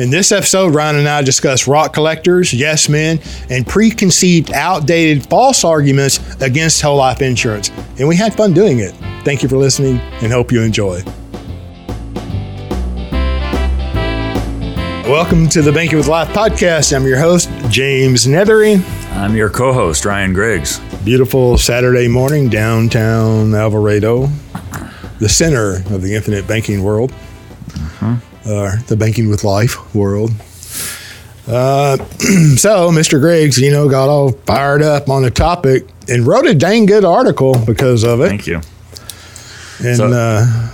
In this episode, Ryan and I discuss rock collectors, yes men, and preconceived, outdated, false arguments against whole life insurance. And we had fun doing it. Thank you for listening and hope you enjoy. Welcome to the Banking with Life podcast. I'm your host, James Neathery. I'm your co host, Ryan Griggs. Beautiful Saturday morning, downtown Alvarado, the center of the infinite banking world, mm-hmm. Uh, the banking with life world. Uh, so, Mr. Griggs, you know, got all fired up on the topic and wrote a dang good article because of it. Thank you. And So- uh,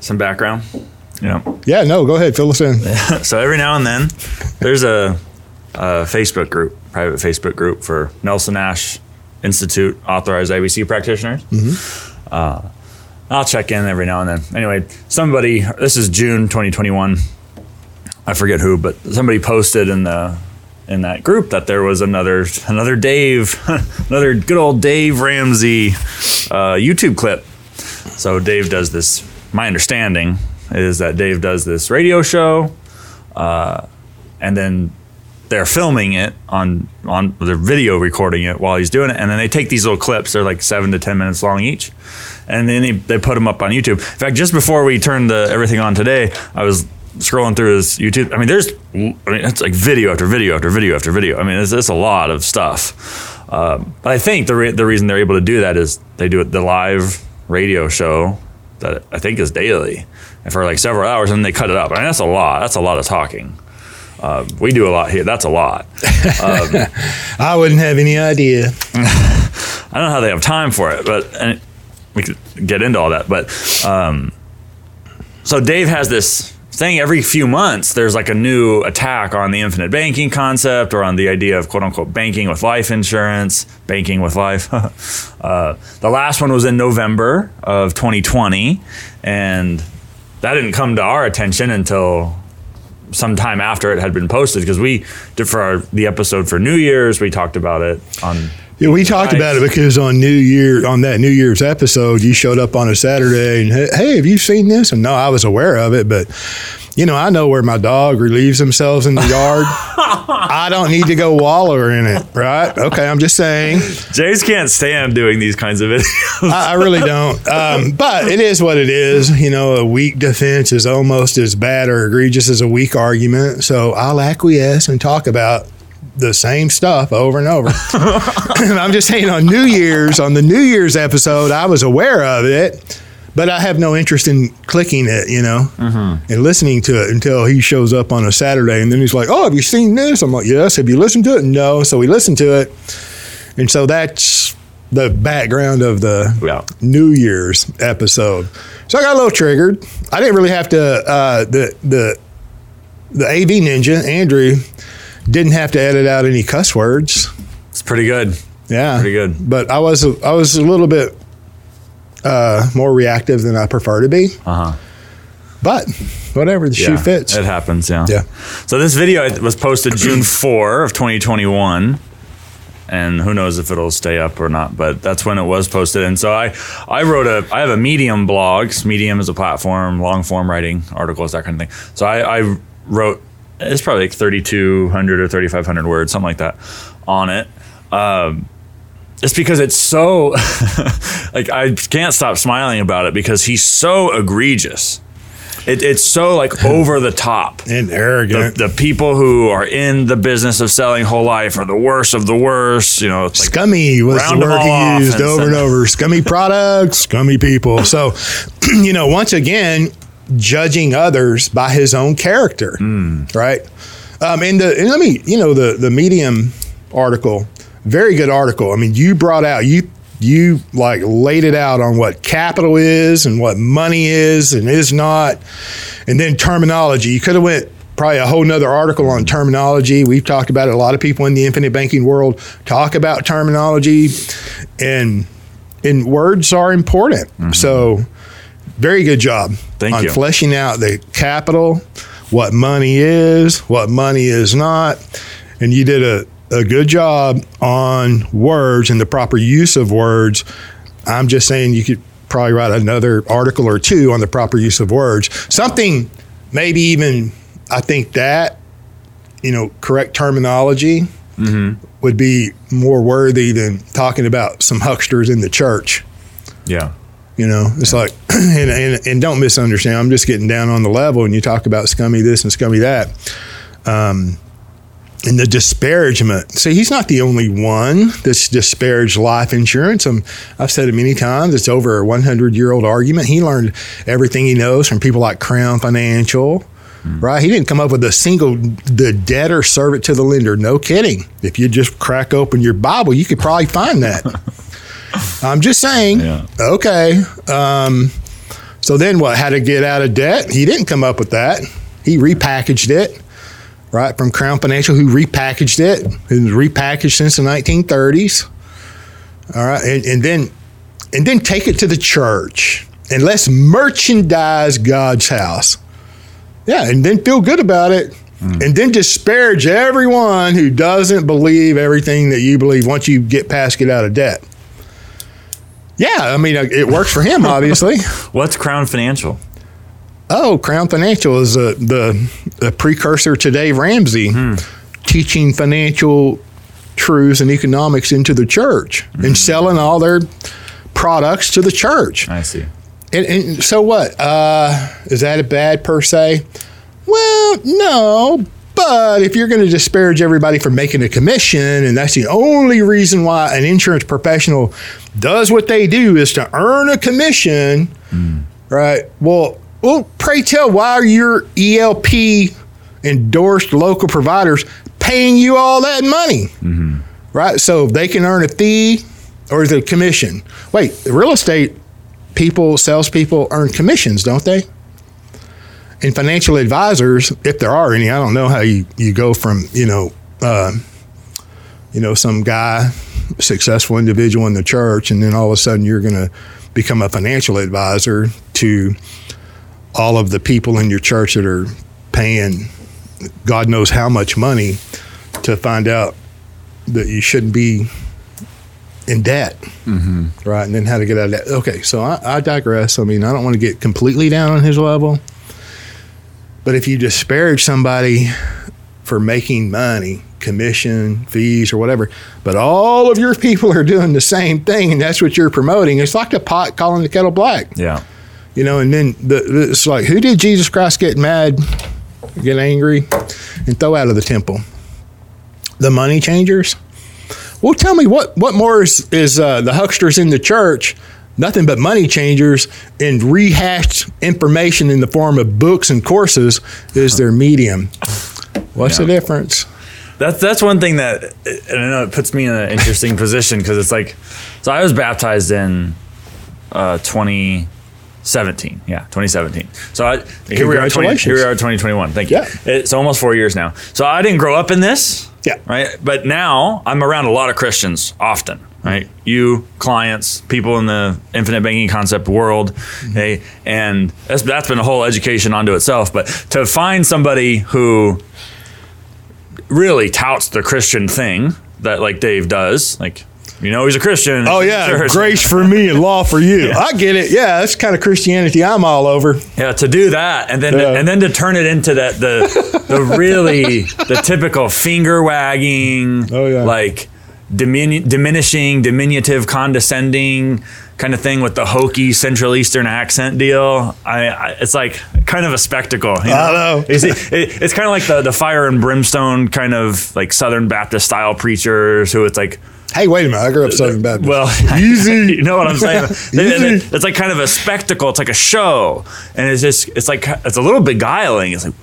Some background. Yeah. yeah, no, go ahead, fill us in. so every now and then, there's a, a Facebook group, private Facebook group for Nelson Nash Institute authorized IBC practitioners. Uh, I'll check in every now and then. Anyway, somebody, this is June 2021. I forget who, but somebody posted in the in that group that there was another another Dave, another good old Dave Ramsey uh, YouTube clip. So Dave does this. My understanding is that Dave does this radio show, uh, and then they're filming it on on they're video recording it while he's doing it, and then they take these little clips. They're like seven to ten minutes long each, and then they, they put them up on YouTube. In fact, just before we turned the everything on today, I was scrolling through his YouTube. I mean, there's I mean it's like video after video after video after video. I mean, it's, it's a lot of stuff. Um, but I think the re- the reason they're able to do that is they do it the live radio show that I think is daily and for like several hours, and then they cut it up. I mean, that's a lot. That's a lot of talking. Uh, we do a lot here. That's a lot. I wouldn't have any idea. I don't know how they have time for it, but and we could get into all that. But um, so Dave has this thing every few months. There's like a new attack on the infinite banking concept or on the idea of quote unquote banking with life insurance, banking with life. uh, the last one was in November of 2020, and that didn't come to our attention until sometime after it had been posted because we did for our, the episode for New Year's. We talked about it on Yeah, we talked about it because on New Year, on that New Year's episode, you showed up on a Saturday and hey, have you seen this? And no, I was aware of it, but you know, I know where my dog relieves themselves in the yard. I don't need to go wallow in it, right? Okay, I'm just saying. Jays can't stand doing these kinds of videos. I, I really don't. Um, but it is what it is. You know, a weak defense is almost as bad or egregious as a weak argument. So I'll acquiesce and talk about the same stuff over and over. I'm just saying on New Year's, on the New Year's episode, I was aware of it, but I have no interest in clicking it, you know, and listening to it until he shows up on a Saturday. And then he's like, Oh, have you seen this? I'm like, Yes. Have you listened to it? No. So we listened to it. And so that's the background of the Yeah. New Year's episode. So I got a little triggered. I didn't really have to. Uh, the the the AV Ninja Andrew didn't have to edit out any cuss words. It's pretty good. Yeah, Pretty good. But I was I was a little bit uh, more reactive than I prefer to be. Uh huh. But whatever, the shoe fits. It happens. Yeah. Yeah. So this video was posted June 4 of 2021. And who knows if it'll stay up or not, but that's when it was posted. And so I, I wrote a, I have a Medium blog. Medium is a platform, long form writing, articles, that kind of thing. So I, I wrote, it's probably like 3,200 or 3,500 words, something like that, on it. Um, it's because it's so like I can't stop smiling about it because he's so egregious. It, it's so like over the top. and arrogant. the people who are in the business of selling whole life are the worst of the worst. You know, it's like scummy was the word he used and over and over. Scummy products, scummy people. So, you know, once again, judging others by his own character, Hmm. right? Um, and, the, and let me, you know, the the Medium article, very good article. I mean, you brought out you you like laid it out on what capital is and what money is and is not, and then terminology. You could have went probably a whole nother article on terminology. We've talked about it. A lot of people in the infinite banking world talk about terminology, and and words are important. So, very good job Thank on you. fleshing out the capital, what money is, what money is not, and you did a a good job on words and the proper use of words. I'm just saying you could probably write another article or two on the proper use of words. Something maybe even I think that, you know, correct terminology mm-hmm. would be more worthy than talking about some hucksters in the church. Yeah. You know, it's like, and, and, and don't misunderstand. I'm just getting down on the level, and you talk about scummy this and scummy that. Um, and the disparagement. See, he's not the only one that's disparaged life insurance. i I've said it many times. It's over a 100 year old argument. He learned everything he knows from people like Crown Financial, right? He didn't come up with a single the debtor serve it to the lender. No kidding. If you just crack open your Bible, you could probably find that. I'm just saying. Yeah. Okay. Um, so then what? How to get out of debt? He didn't come up with that. He repackaged it, right? From Crown Financial, who repackaged it. It was repackaged since the 1930s. All right, and, and then and then take it to the church and let's merchandise God's house. Yeah, and then feel good about it. And then disparage everyone who doesn't believe everything that you believe once you get past get out of debt. Yeah, I mean, uh, it works for him, obviously. What's Crown Financial? Oh, Crown Financial is a, the, the precursor to Dave Ramsey, teaching financial truths and economics into the church and selling all their products to the church. I see. And, and so what? Uh, is that a bad per se? Well, no. But if you're going to disparage everybody for making a commission, and that's the only reason why an insurance professional does what they do is to earn a commission, right? Well, well, pray tell, why are your ELP endorsed local providers paying you all that money? Right? So they can earn a fee or the commission. Wait, real estate people, salespeople earn commissions, don't they? And financial advisors, if there are any, I don't know how you, you go from, you know, uh, you know, some guy, successful individual in the church, and then all of a sudden you're going to become a financial advisor to all of the people in your church that are paying God knows how much money to find out that you shouldn't be in debt, mm-hmm. right? And then how to get out of debt. Okay, so I, I digress. I mean, I don't want to get completely down on his level, but if you disparage somebody for making money, commission, fees, or whatever, but all of your people are doing the same thing, and that's what you're promoting. It's like the pot calling the kettle black, Yeah. you know. And then the, it's like, who did Jesus Christ get mad, get angry, and throw out of the temple? The money changers. Well, tell me what what more is, is uh, the hucksters in the church? Nothing but money changers and rehashed information in the form of books and courses is their medium. What's Yeah. the difference? That's that's one thing that and I know it puts me in an interesting position because it's like, so I was baptized in uh, 2017. Yeah, 2017. So I, here we are. 20, here we are. 2021. Thank you. Yeah. It's almost four years now. So I didn't grow up in this. Yeah. Right. But now I'm around a lot of Christians often. Right. You clients, people in the infinite banking concept world. Hey, and that's that's been a whole education onto itself. But to find somebody who really touts the Christian thing that like Dave does, like you know he's a Christian. Oh yeah, Church. grace for me and law for you. I get it. Yeah, that's kind of Christianity I'm all over. Yeah, to do that and then Yeah. and then to turn it into that the the really the typical finger wagging, Oh, yeah. like diminu- diminishing, diminutive, condescending kind of thing with the hokey Central Eastern accent deal. I, I it's like kind of a spectacle. You know? I know. You it, it's kind of like the the fire and brimstone kind of like Southern Baptist style preachers who it's like Hey, wait a minute. I grew up Southern Baptist. well, Easy. you know what I'm saying? Easy. it's like kind of a spectacle. It's like a show, and it's just it's like it's a little beguiling. It's like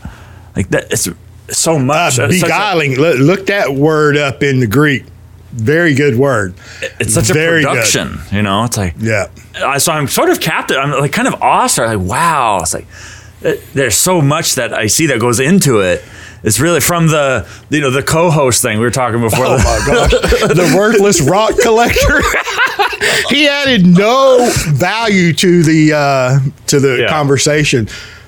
like that. It's so much. Uh, It's such a- beguiling. Look, look that word up in the Greek. Very good word. It's such a Very good. production. You know, it's like Yeah. I, so I'm sort of captive. I'm like kind of awestruck. Like wow, it's like uh, there's so much that I see that goes into it. It's really from the you know the co-host thing we were talking before. Oh my gosh. the worthless rock collector. he added no value to the uh, to the Yeah. conversation.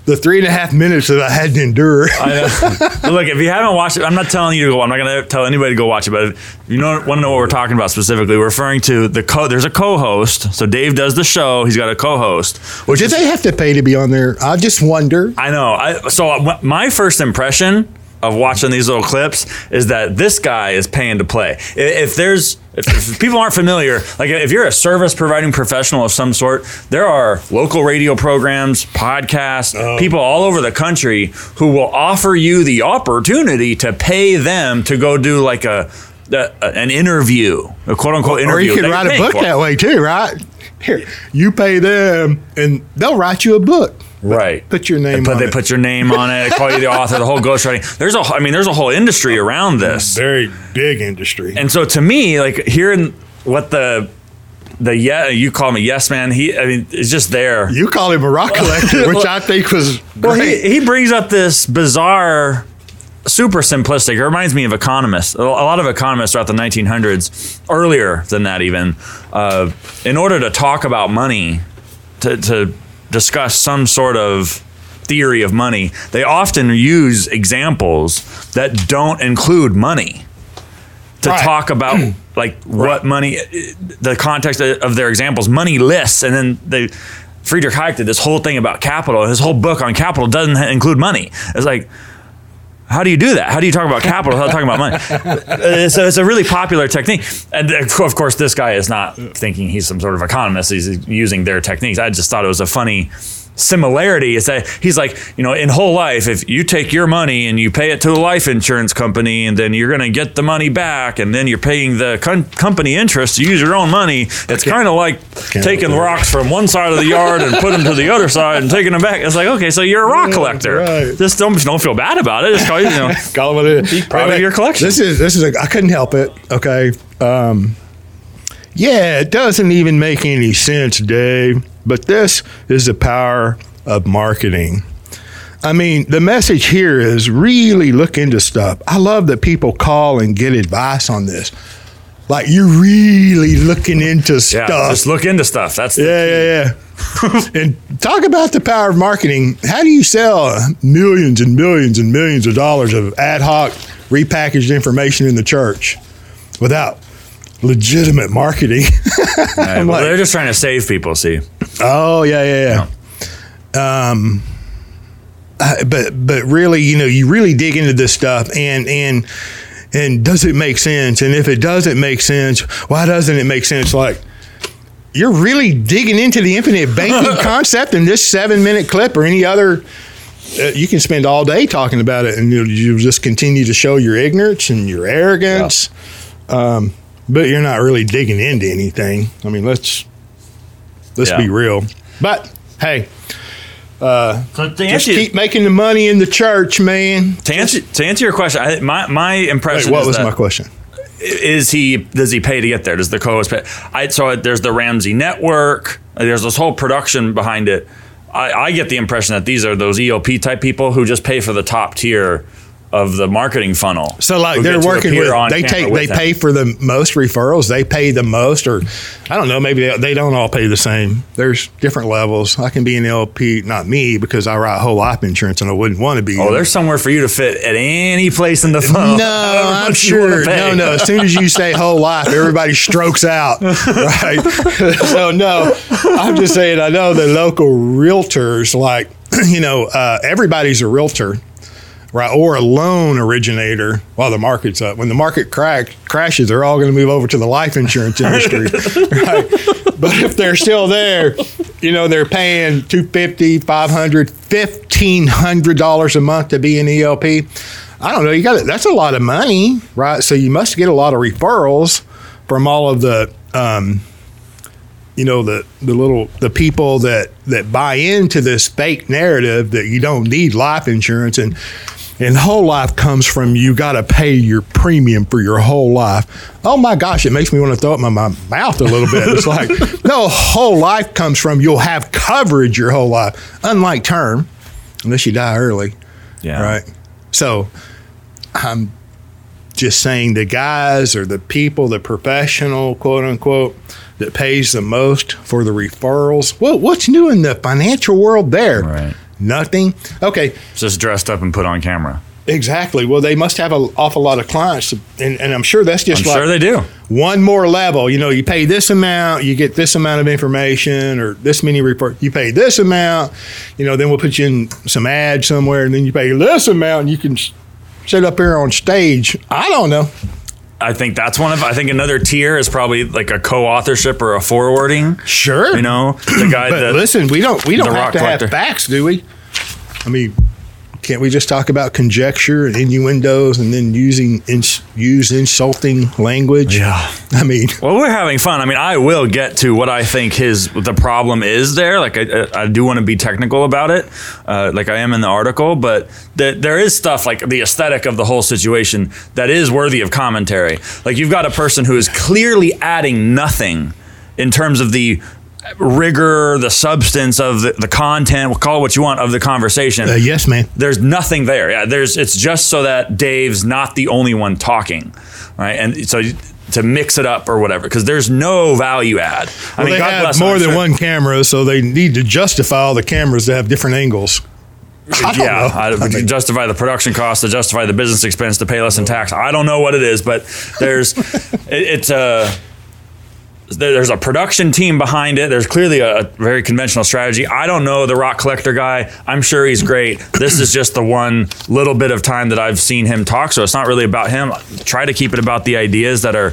The three and a half minutes that I had to endure. Look, if you haven't watched it, I'm not telling you to go. I'm not going to tell anybody to go watch it. But if you know, want to know what we're talking about specifically, we're referring to the co. There's a co-host. So Dave does the show. He's got a co-host. Which Did is, they have to pay to be on there? I just wonder. I know. I, so uh, my first impression of watching these little clips is that this guy is paying to play. If there's if, if people aren't familiar, like if you're a service providing professional of some sort, there are local radio programs, podcasts, oh. people all over the country who will offer you the opportunity to pay them to go do like a, a an interview, a quote unquote interview. Or you can write a book for. that way too, right? Here, you pay them, and they'll write you a book. Right. Put your name But on they it. put your name on it. They call you the author. The whole ghostwriting. There's a. I mean, there's a whole industry around this. Very big industry. And so to me, like hearing what the the yeah you call me yes man. He I mean it's just there. you call him a rock collector, which I think was Well, he, he brings up this bizarre, super simplistic. It reminds me of economists. A a lot of economists throughout the 1900s, earlier than that even, uh, in order to talk about money, to, to discuss some sort of theory of money, they often use examples that don't include money to Right. talk about like what money, the context of their examples, money lists, and then they. Friedrich Hayek did this whole thing about capital. His whole book on capital doesn't include money. It's like, how do you do that? How do you talk about capital without talking about money? Uh, so it's a really popular technique. And of course, this guy is not thinking he's some sort of economist. He's using their techniques. I just thought it was a funny similarity is that he's like, you know, in whole life, if you take your money and you pay it to a life insurance company and then you're going to get the money back and then you're paying the con- company interest to use your own money, it's kind of like taking rocks from one side of the yard and putting them to the other side and taking them back. It's like, okay, so you're a rock collector. right. Just don't, don't feel bad about it. Just call you, know, Call it proud of your collection. This is this is a, I couldn't help it. Okay. Um, yeah, it doesn't even make any sense, Dave. But this is the power of marketing. I mean, the message here is really look into stuff. I love that people call and get advice on this. Like you're really looking into yeah, stuff. just look into stuff. That's the Yeah, yeah, yeah. and talk about the power of marketing. How do you sell millions and millions and millions of dollars of ad hoc repackaged information in the church without legitimate marketing? Right, well, like- they're just trying to save people. See, oh yeah, yeah, yeah. Um, but but really, you know, you really dig into this stuff, and and and does it make sense? And if it doesn't make sense, why doesn't it make sense? Like you're really digging into the infinite banking concept in this seven minute clip or any other. Uh, you can spend all day talking about it, and you'll, you'll just continue to show your ignorance and your arrogance. Um, but you're not really digging into anything. I mean, let's let's Yeah. be real. But hey, uh, so to just answer, keep making the money in the church, man. to answer to answer your question, I, my my Wait, impression what is was that- my question? is he does he pay to get there? Does the co-host pay? I so there's the Ramsey Network. There's this whole production behind it. I, I get the impression that these are those ELP type people who just pay for the top tier of the marketing funnel. So like they're working with they take they pay for the most referrals. They pay the most, or I don't know. Maybe they, they don't all pay the same. There's different levels. I can be an LP, not me, because I write whole life insurance, and I wouldn't want to be. Oh, there's somewhere for you to fit at any place in the funnel. No, I'm much you wanna sure. No, no. As soon as you say whole life, everybody strokes out, right? so no, I'm just saying. I know the local realtors, like you know, uh, everybody's a realtor, right, or a loan originator. While the market's up, when the market crack, crashes, they're all going to move over to the life insurance industry, right? But if they're still there, you know, they're paying 250 500 1500 dollars a month to be an ELP. I don't know. You got it. that's a lot of money, right? So you must get a lot of referrals from all of the, um, you know, the the little the people that that buy into this fake narrative that you don't need life insurance and. And whole life comes from you got to pay your premium for your whole life. Oh my gosh, it makes me want to throw up my, my mouth a little bit. It's like, no, whole life comes from you'll have coverage your whole life, unlike term, unless you die early. Yeah. Right. So I'm just saying the guys or the people, the professional, quote unquote, that pays the most for the referrals. Well, what's new in the financial world there? Right. Nothing. Okay, Just dressed up and put on camera. exactly. Well, they must have an awful lot of clients, and, and I'm sure that's just I'm like sure they do. one more level. You know, you pay this amount, you get this amount of information, or this many report. You pay this amount, you know, then we'll put you in some ad somewhere, and then you pay this amount, and you can sit up here on stage. I don't know. I think that's one of. I think another tier is probably like a co-authorship or a forwarding. Sure, You know, the guy But that listen, we don't we don't have to collector. have facts, do we? I mean, can't we just talk about conjecture and innuendos and then using ins- use insulting language? Yeah. I mean, Well, we're having fun. I mean, I will get to what I think his the problem is there. Like, I, I do want to be technical about it, uh, like I am in the article. But there, there is stuff like the aesthetic of the whole situation that is worthy of commentary. Like, you've got a person who is clearly adding nothing in terms of the rigor, the substance of the, the content. We'll call it what you want of the conversation uh, yes, man. there's nothing there. Yeah, there's it's just so that Dave's not the only one talking, right? And so to mix it up or whatever, because there's no value add. I Well, they have more I'm than sure- one camera, so they need to justify all the cameras to have different angles. I yeah, know. I, to justify the production cost, to justify the business expense, to pay less in tax. I don't know what it is, but there's it, it's a there- there's a production team behind it. There's clearly a, a very conventional strategy. I don't know the rock collector guy. I'm sure he's great. This is just the one little bit of time that I've seen him talk, so it's not really about him. Try to keep it about the ideas that are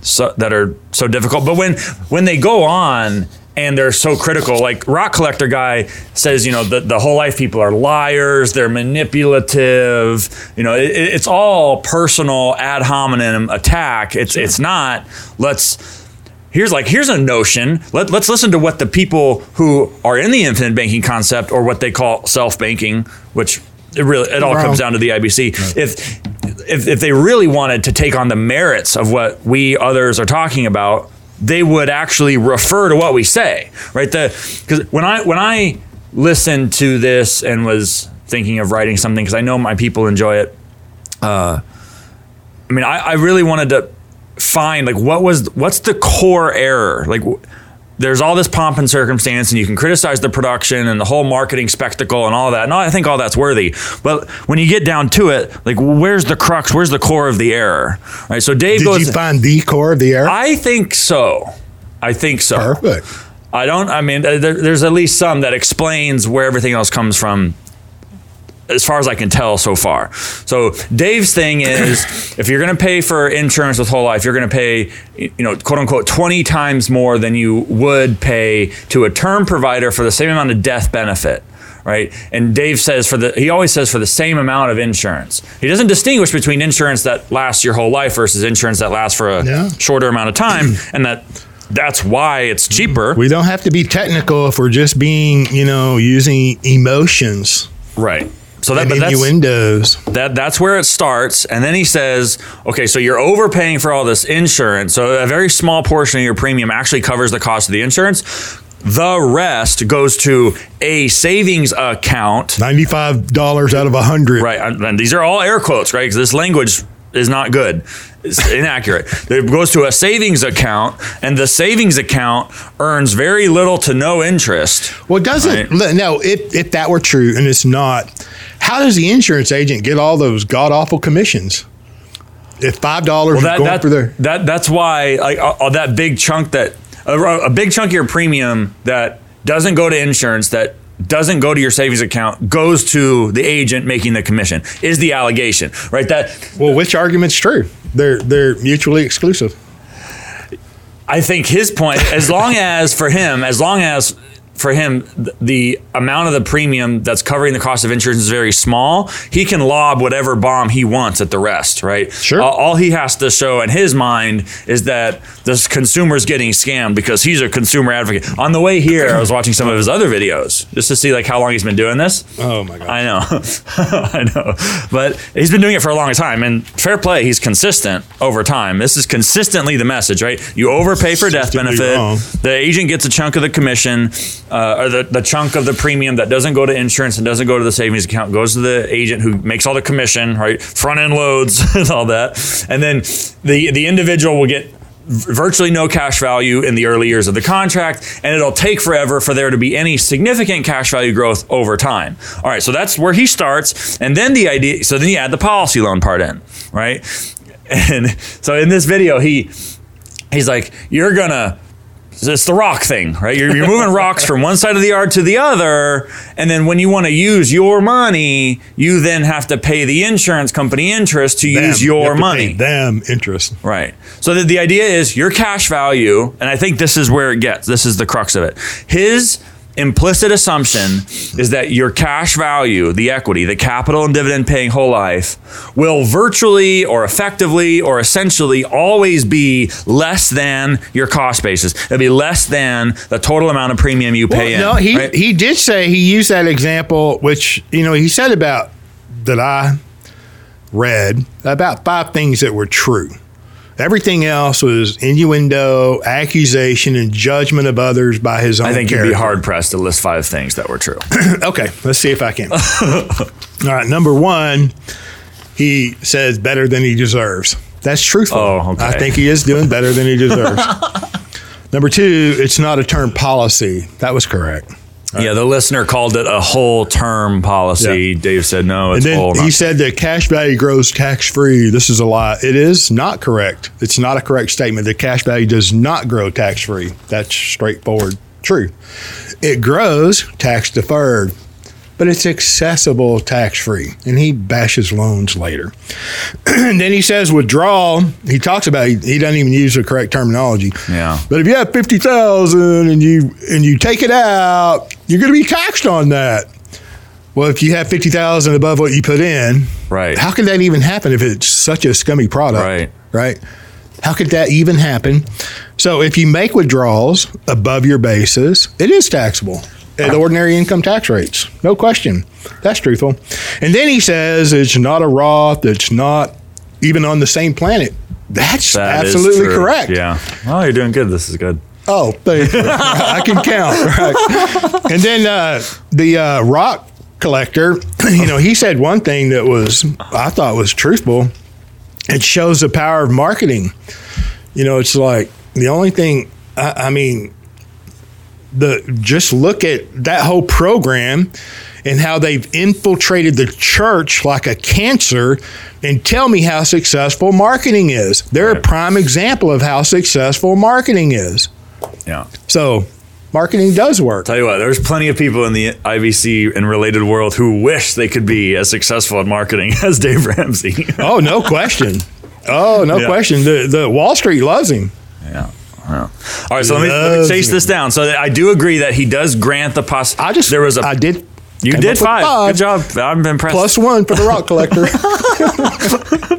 so, that are so difficult. But when when they go on and they're so critical, like rock collector guy says, you know, the, the whole life people are liars, they're manipulative. You know, it, it's all personal ad hominem attack. It's it's not. Let's here's like here's a notion. Let, let's listen to what the people who are in the infinite banking concept or what they call self-banking which it really it all Wow. comes down to the ibc if, if if they really wanted to take on the merits of what we others are talking about they would actually refer to what we say right? The because when i when i listened to this and was thinking of writing something because i know my people enjoy it uh, I mean, I, I really wanted to find like what was what's the core error. Like, w- there's all this pomp and circumstance, and you can criticize the production and the whole marketing spectacle and all that. And I think all that's worthy. But when you get down to it, like, where's the crux? Where's the core of the error? Right. So Dave Did goes. you find the core of the error? I think so. I think so. Perfect. I don't. I mean, there, there's at least some that explains where everything else comes from. As far as I can tell so far. So Dave's thing is, if you're going to pay for insurance with whole life, you're going to pay, you know, quote unquote, 20 times more than you would pay to a term provider for the same amount of death benefit. Right, and Dave says for the he always says for the same amount of insurance. He doesn't distinguish between insurance that lasts your whole life versus insurance that lasts for a Yeah. shorter amount of time, and that that's why it's cheaper. We don't have to be technical if we're just being, you know, using emotions Right. So that, and but that's, innuendos. that that's where it starts, and then he says, "Okay, so you're overpaying for all this insurance. So a very small portion of your premium actually covers the cost of the insurance. The rest goes to a savings account." Ninety-five dollars out of a hundred. Right, and and these are all air quotes, right? Because this language is not good. It's inaccurate. It goes to a savings account, and the savings account earns very little to no interest. Well, doesn't Right. no? If if that were true, and it's not, how does the insurance agent get all those god awful commissions? If five dollars Well, that, going that, for their that that's why like uh, uh, that big chunk that a, a big chunk of your premium that doesn't go to insurance that doesn't go to your savings account goes to the agent making the commission is the allegation right that well, which argument's true? They're they're mutually exclusive. I think his point as long as for him as long as for him the amount of the premium that's covering the cost of insurance is very small he can lob whatever bomb he wants at the rest right Sure. all, all he has to show in his mind is that the consumer's getting scammed because he's a consumer advocate on the way here i was watching some of his other videos just to see like how long he's been doing this Oh my god! I know, I know, but he's been doing it for a long time. And fair play, he's consistent over time. This is consistently the message, right? You overpay for death benefit. The agent gets a chunk of the commission, uh, or the, the chunk of the premium that doesn't go to insurance and doesn't go to the savings account goes to the agent who makes all the commission, right? Front end loads and all that, and then the the individual will get virtually no cash value in the early years of the contract, and it'll take forever for there to be any significant cash value growth over time. All right, so that's where he starts, and then the idea. So then you add the policy loan part in, right? And so in this video, he he's like, "You're gonna." It's the rock thing, right? You're, you're moving rocks from one side of the yard to the other, and then when you want to use your money, you then have to pay the insurance company interest to Them. use You your have to pay money. Them interest. Right. So the, the idea is your cash value, and I think this is where it gets. This is the crux of it. His implicit assumption is that your cash value, the equity, the capital and dividend paying whole life, will virtually or effectively or essentially always be less than your cost basis. It'll be less than the total amount of premium you pay in. no, he right? he did say he used that example, which you know he said about that I read about five things that were true. Everything else was innuendo, accusation, and judgment of others by his own. I think you'd be hard pressed to list five things that were true. Okay, let's see if I can. All right, number one, he says better than he deserves. That's truthful. Oh, okay. I think he is doing better than he deserves. number two, it's not a term policy. That was correct. Yeah, the listener called it a whole term policy. Dave said no, And then whole. he said that cash value grows tax free. This is a lie. It is not correct. It's not a correct statement. The cash value does not grow tax free. That's straightforward true. It grows tax deferred, but it's accessible tax free. And he bashes loans later. and then he says withdrawal. He talks about he, he doesn't even use the correct terminology. Yeah. But if you have fifty thousand and you and you take it out, you're going to be taxed on that. Well, if you have fifty thousand above what you put in, Right. How could that even happen if it's such a scummy product? Right. Right. How could that even happen? So if you make withdrawals above your basis, it is taxable at ordinary income tax rates. No question. That's truthful. And then he says it's not a Roth, it's not even on the same planet. That's That absolutely correct. Yeah. Oh, you're doing good. This is good. Oh, thank you. I can count. Right. And then uh, the uh, rock collector, you know, he said one thing that was I thought was truthful. It shows the power of marketing. You know, it's like the only thing. I, I mean, the just look at that whole program and how they've infiltrated the church like a cancer and tell me how successful marketing is. They're a prime example of how successful marketing is. Yeah. So, marketing does work. Tell you what, there's plenty of people in the IBC and related world who wish they could be as successful at marketing as Dave Ramsey. Oh, no question. Oh, no Yeah. question. The the Wall Street loves him. yeah. Yeah. All right, so let me, let me chase this down. So I do agree that he does grant the poss. I just there was a I did you did with five. Good job. I'm impressed. Plus one for the rock collector.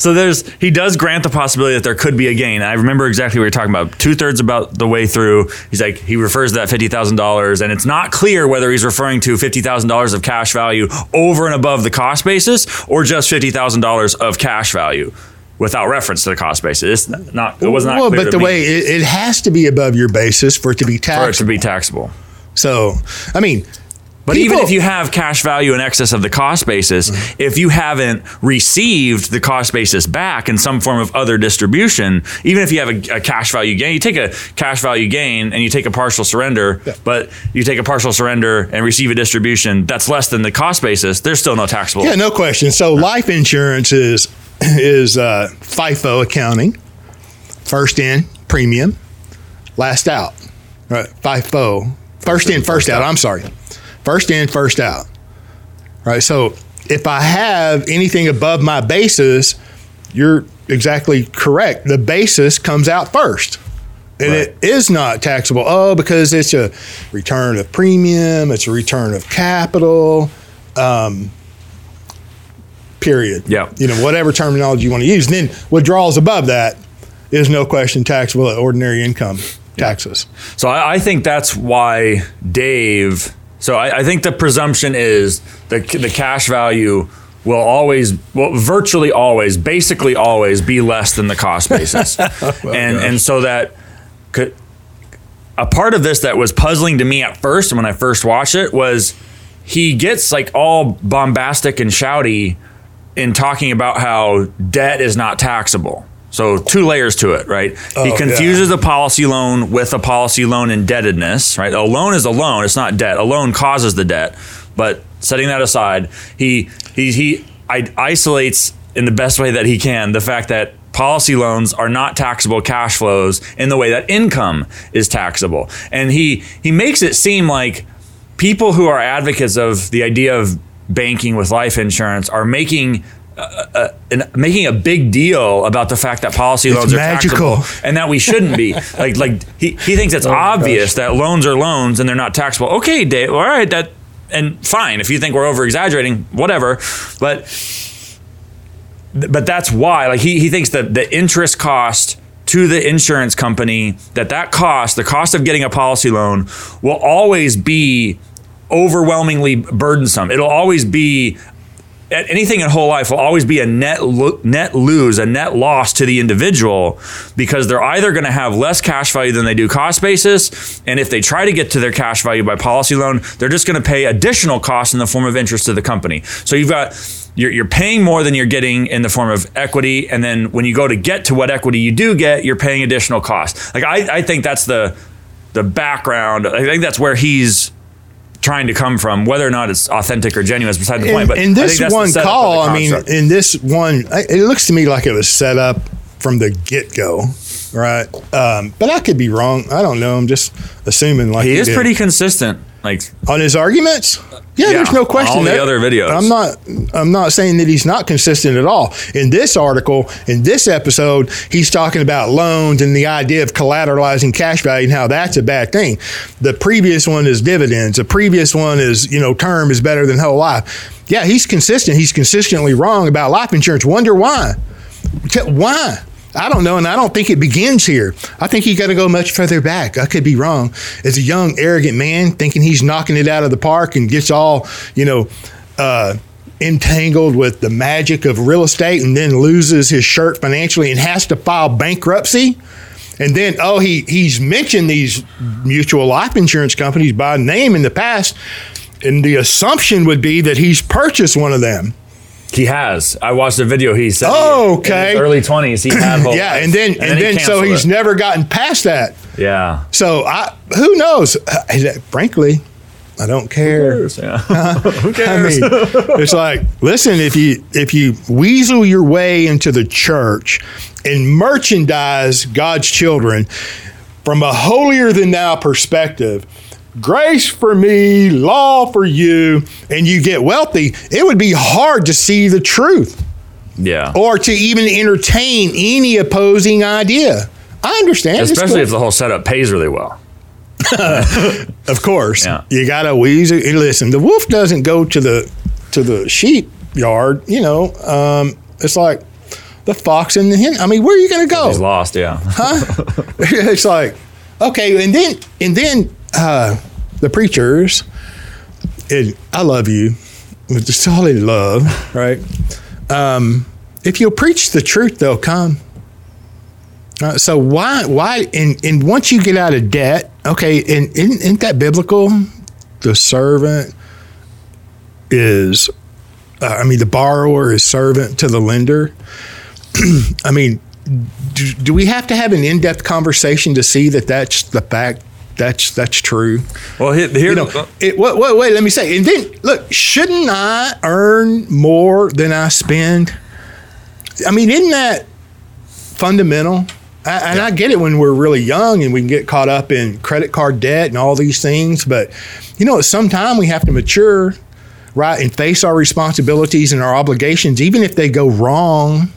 So there's he does grant the possibility that there could be a gain. I remember exactly what you're talking about. Two thirds about the way through, he's like he refers to that fifty thousand dollars, and it's not clear whether he's referring to fifty thousand dollars of cash value over and above the cost basis, or just fifty thousand dollars of cash value without reference to the cost basis. It's not. It was not. well, but the me way it, it has to be above your basis for it to be taxable. for it to be taxable. So, I mean, But even if you have cash value in excess of the cost basis, Mm-hmm. if you haven't received the cost basis back in some form of other distribution, even if you have a, a cash value gain, you take a cash value gain and you take a partial surrender, but you take a partial surrender and receive a distribution that's less than the cost basis, there's still no taxable. Yeah, no question. So life insurance is is uh, FIFO accounting, first in premium, last out. Right, FIFO, first in, first out. I'm sorry, first in, first out. Right. So if I have anything above my basis, you're exactly correct. The basis comes out first. And it is not taxable. Oh, because it's a return of premium, it's a return of capital. Um, period. Yeah. You know, whatever terminology you want to use. And then withdrawals above that is no question taxable at ordinary income taxes. So I, I think that's why Dave. So I, I think the presumption is the the cash value will always, well, virtually always, basically always be less than the cost basis, and gosh. and so that could. A part of this that was puzzling to me at first, when I first watched it, was he gets like all bombastic and shouty in talking about how debt is not taxable. So two layers to it, right? Oh, he yeah. confuses a policy loan with a policy loan indebtedness, right? A loan is a loan; it's not debt. A loan causes the debt, but setting that aside, he he he I- isolates in the best way that he can the fact that policy loans are not taxable cash flows in the way that income is taxable, and he he makes it seem like people who are advocates of the idea of banking with life insurance are making uh, uh, uh, and making a big deal about the fact that policy loans are magical. taxable and that we shouldn't be. like like he, he thinks it's oh, obvious that loans are loans and they're not taxable. Okay, Dave, all right, that and fine. If you think we're over exaggerating, whatever. But but that's why like he, he thinks that the interest cost to the insurance company that that cost the cost of getting a policy loan will always be overwhelmingly burdensome it'll always be anything in whole life will always be a net lo- net lose, a net loss to the individual because they're either going to have less cash value than they do cost basis, and if they try to get to their cash value by policy loan, they're just going to pay additional costs in the form of interest to the company. So you've got you're, you're paying more than you're getting in the form of equity, and then when you go to get to what equity you do get, you're paying additional costs. Like I, I think that's the the background. I think that's where he's trying to come from. Whether or not it's authentic or genuine is beside the point. But in this one call, I mean, in this one, it looks to me like it was set up from the get go, right? Um, but I could be wrong. I don't know. I'm just assuming like he is did. pretty consistent. Like on his arguments. Yeah, Yeah, there's no on question. all the that- other videos. I'm not. I'm not saying that he's not consistent at all. In this article, in this episode, he's talking about loans and the idea of collateralizing cash value and how that's a bad thing. The previous one is dividends. The previous one is you know term is better than whole life. Yeah, he's consistent. He's consistently wrong about life insurance. Wonder why? Why? I don't know, and I don't think it begins here. I think you got to go much further back. I could be wrong. As a young, arrogant man, thinking he's knocking it out of the park and gets all, you know, uh, entangled with the magic of real estate, and then loses his shirt financially and has to file bankruptcy. And then, oh, he he's mentioned these mutual life insurance companies by name in the past, and the assumption would be that he's purchased one of them. He has. I watched a video. He said, Oh, in okay. early twenties, he had whole Yeah, life. and then and, he then, so he's it. never gotten past that. yeah. So I, who knows? Uh, Frankly, I don't care. who Yeah. I mean, it's like, listen, if you if you weasel your way into the church and merchandise God's children from a holier than thou perspective, grace for me, law for you, and you get wealthy, it would be hard to see the truth yeah. or to even entertain any opposing idea. I understand. Especially if the whole setup pays really well. Of course, Yeah. you got to weasel. and Listen, the wolf doesn't go to the to the sheep yard. You know, um, it's like the fox and the hen. I mean, where are you going to go? He's lost. Yeah. Huh? it's like okay, and then and then uh, the preachers. And I love you with the solid love, right? Um, if you'll preach the truth, they'll come. Uh, so why why and, and once you get out of debt, okay, and isn't, isn't that biblical? The servant is, uh, I mean, the borrower is servant to the lender. I mean, do, do we have to have an in-depth conversation to see that that's the fact? That's that's true. Well, here, here You know, it, wait, wait, wait. Let me say. And then look, shouldn't I earn more than I spend? I mean, isn't that fundamental? I, and I get it when we're really young and we can get caught up in credit card debt and all these things. But you know, at some time we have to mature, right, and face our responsibilities and our obligations, even if they go wrong.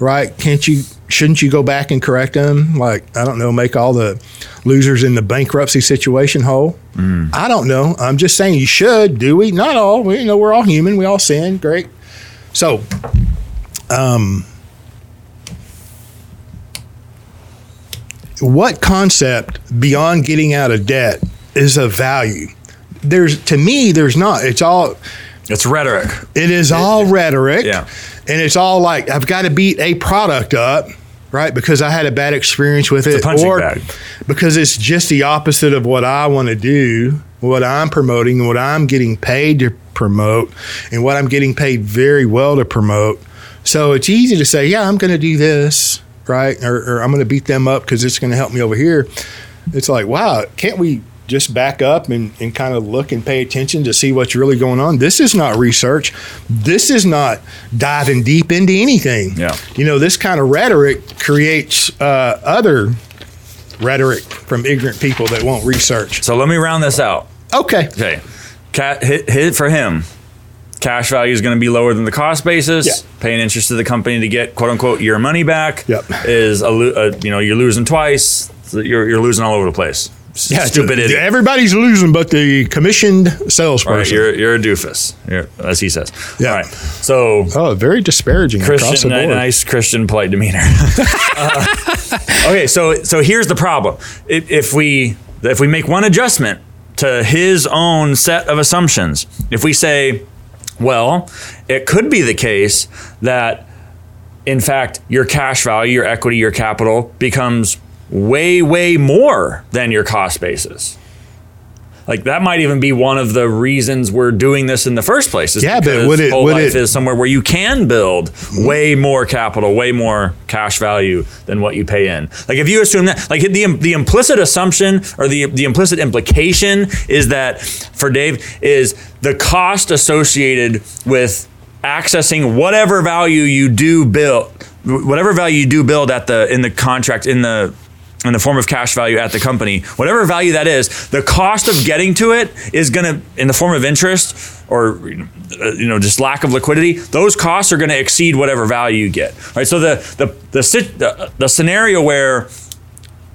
Right? Can't you? Shouldn't you go back and correct them? Like I don't know, make all the losers in the bankruptcy situation whole. I don't know. I'm just saying you should. Do we? Not all. We you know we're all human. We all sin. Great. So, um, what concept beyond getting out of debt is of value? There's to me, there's not. It's all. it's rhetoric. It is all rhetoric. Yeah. And it's all like I've got to beat a product up, right? Because I had a bad experience with it, a punching or bag. because it's just the opposite of what I want to do, what I'm promoting, what I'm getting paid to promote, and what I'm getting paid very well to promote. So it's easy to say, yeah, I'm going to do this, right? Or, or I'm going to beat them up because it's going to help me over here. It's like, wow, can't we just back up and, and kind of look and pay attention to see what's really going on? This is not research. This is not diving deep into anything. Yeah. You know, this kind of rhetoric creates uh, other rhetoric from ignorant people that won't research. So let me round this out. Okay. Okay. Cat hit, hit for him. Cash value is going to be lower than the cost basis. Yeah. Paying interest to the company to get quote unquote your money back Yep. is a, a you know you're losing twice. You're you're losing all over the place. Yeah, Stupid idiot. Everybody's losing, but the commissioned salesperson. Right, you're you're a doofus, you're, as he says. Yeah. All right. So oh, very disparaging across the Christian, board. nice Christian, polite demeanor. Uh, okay, so so here's the problem. If, if we if we make one adjustment to his own set of assumptions, if we say, well, it could be the case that in fact your cash value, your equity, your capital becomes way way more than your cost basis. Like that might even be one of the reasons we're doing this in the first place. Is Yeah, but would it- whole would life it- is somewhere where you can build way more capital, way more cash value than what you pay in. Like if you assume that, like the the implicit assumption or the the implicit implication is that for Dave is the cost associated with accessing whatever value you do build, whatever value you do build at the in the contract in the in the form of cash value at the company, whatever value that is, the cost of getting to it is going to, in the form of interest or you know just lack of liquidity, those costs are going to exceed whatever value you get. Right. So the the the the, the scenario where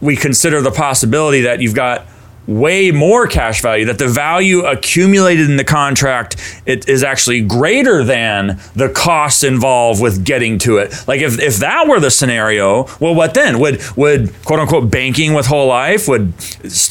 we consider the possibility that you've got way more cash value that the value accumulated in the contract it is actually greater than the costs involved with getting to it. Like if, if that were the scenario well what then? Would would quote unquote banking with whole life would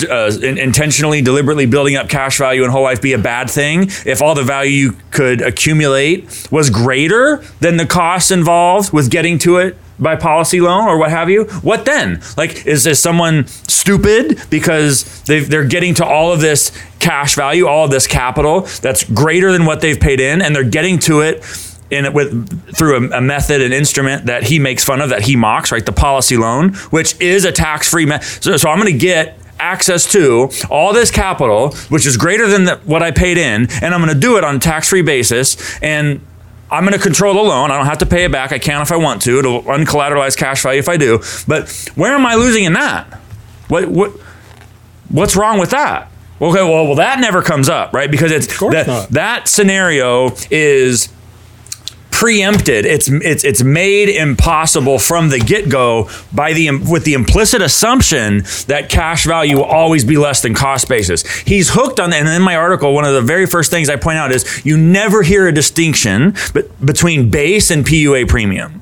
uh, in- intentionally deliberately building up cash value in whole life be a bad thing if all the value you could accumulate was greater than the costs involved with getting to it by policy loan or what have you, what then? Like, is, is someone stupid because they they're getting to all of this cash value, all of this capital that's greater than what they've paid in, and they're getting to it in with through a, a method, an instrument that he makes fun of, that he mocks, right? The policy loan, which is a tax-free. Me- so, so I'm going to get access to all this capital, which is greater than the, what I paid in, and I'm going to do it on a tax-free basis, and I'm going to control the loan. I don't have to pay it back. I can if I want to. It'll uncollateralized cash value if I do. But where am I losing in that? What what what's wrong with that? Okay, well, well, that never comes up, right? Because it's that, not. that scenario is preempted. It's it's it's made impossible from the get go by the with the implicit assumption that cash value will always be less than cost basis. He's hooked on that. And in my article, one of the very first things I point out is you never hear a distinction between base and PUA premium.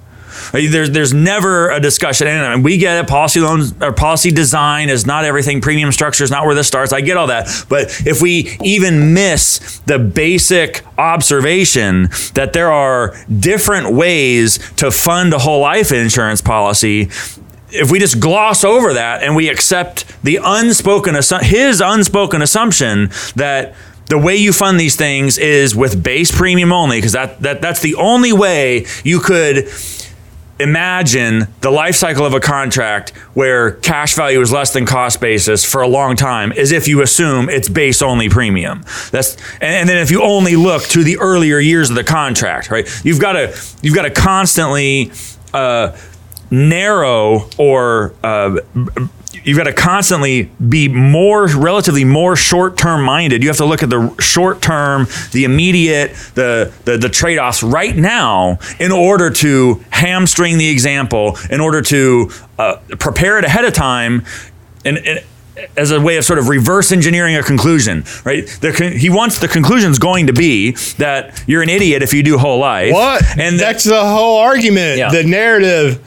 There's there's never a discussion, and we get it. Policy loans or policy design is not everything. Premium structure is not where this starts. I get all that, but if we even miss the basic observation that there are different ways to fund a whole life insurance policy, if we just gloss over that and we accept the unspoken his unspoken assumption that the way you fund these things is with base premium only because that, that that's the only way you could imagine the life cycle of a contract where cash value is less than cost basis for a long time is if you assume it's base only premium. That's and, then if you only look to the earlier years of the contract right? You've got to you've got to constantly uh, narrow or uh, you've got to constantly be more relatively more short-term minded. You have to look at the short term the immediate the the, the trade-offs right now in order to hamstring the example in order to uh, prepare it ahead of time and, and as a way of sort of reverse engineering a conclusion, right? The con- he wants the conclusion's going to be that you're an idiot if you do whole life. What? And that- that's the whole argument. Yeah. The narrative,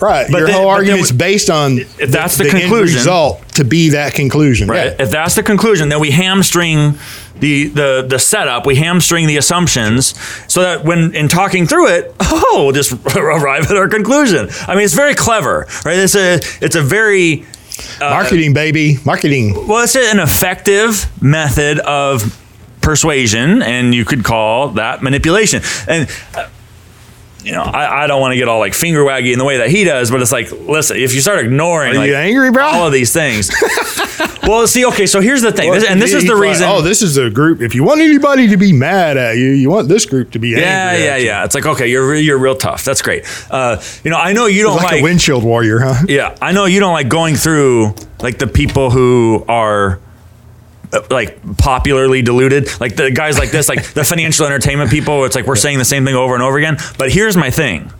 right? but your then- whole argument is based on if that's the end conclusion- result to be that conclusion. Right. Yeah. If that's the conclusion, then we hamstring the the the setup. We hamstring the assumptions, so that when in talking through it, oh, we'll just arrive at our conclusion. I mean, it's very clever, right? It's a it's a very Marketing, baby, marketing. well, it's an effective method of persuasion, and you could call that manipulation. And uh, you know, I, I don't want to get all like finger waggy in the way that he does, but it's like, listen, if you start ignoring Are like, you angry, bro? all of these things, well, see, okay, so here's the thing, this, and this is the like, reason. oh, this is a group. If you want anybody to be mad at you, you want this group to be yeah, angry. yeah, yeah. It's like okay, you're you're real tough. That's great. Uh, you know, I know you don't Like, like, a windshield warrior, huh? Yeah, I know you don't like going through like the people who are like popularly deluded, like the guys like this, like the financial entertainment people. It's like we're saying the same thing over and over again. But here's my thing: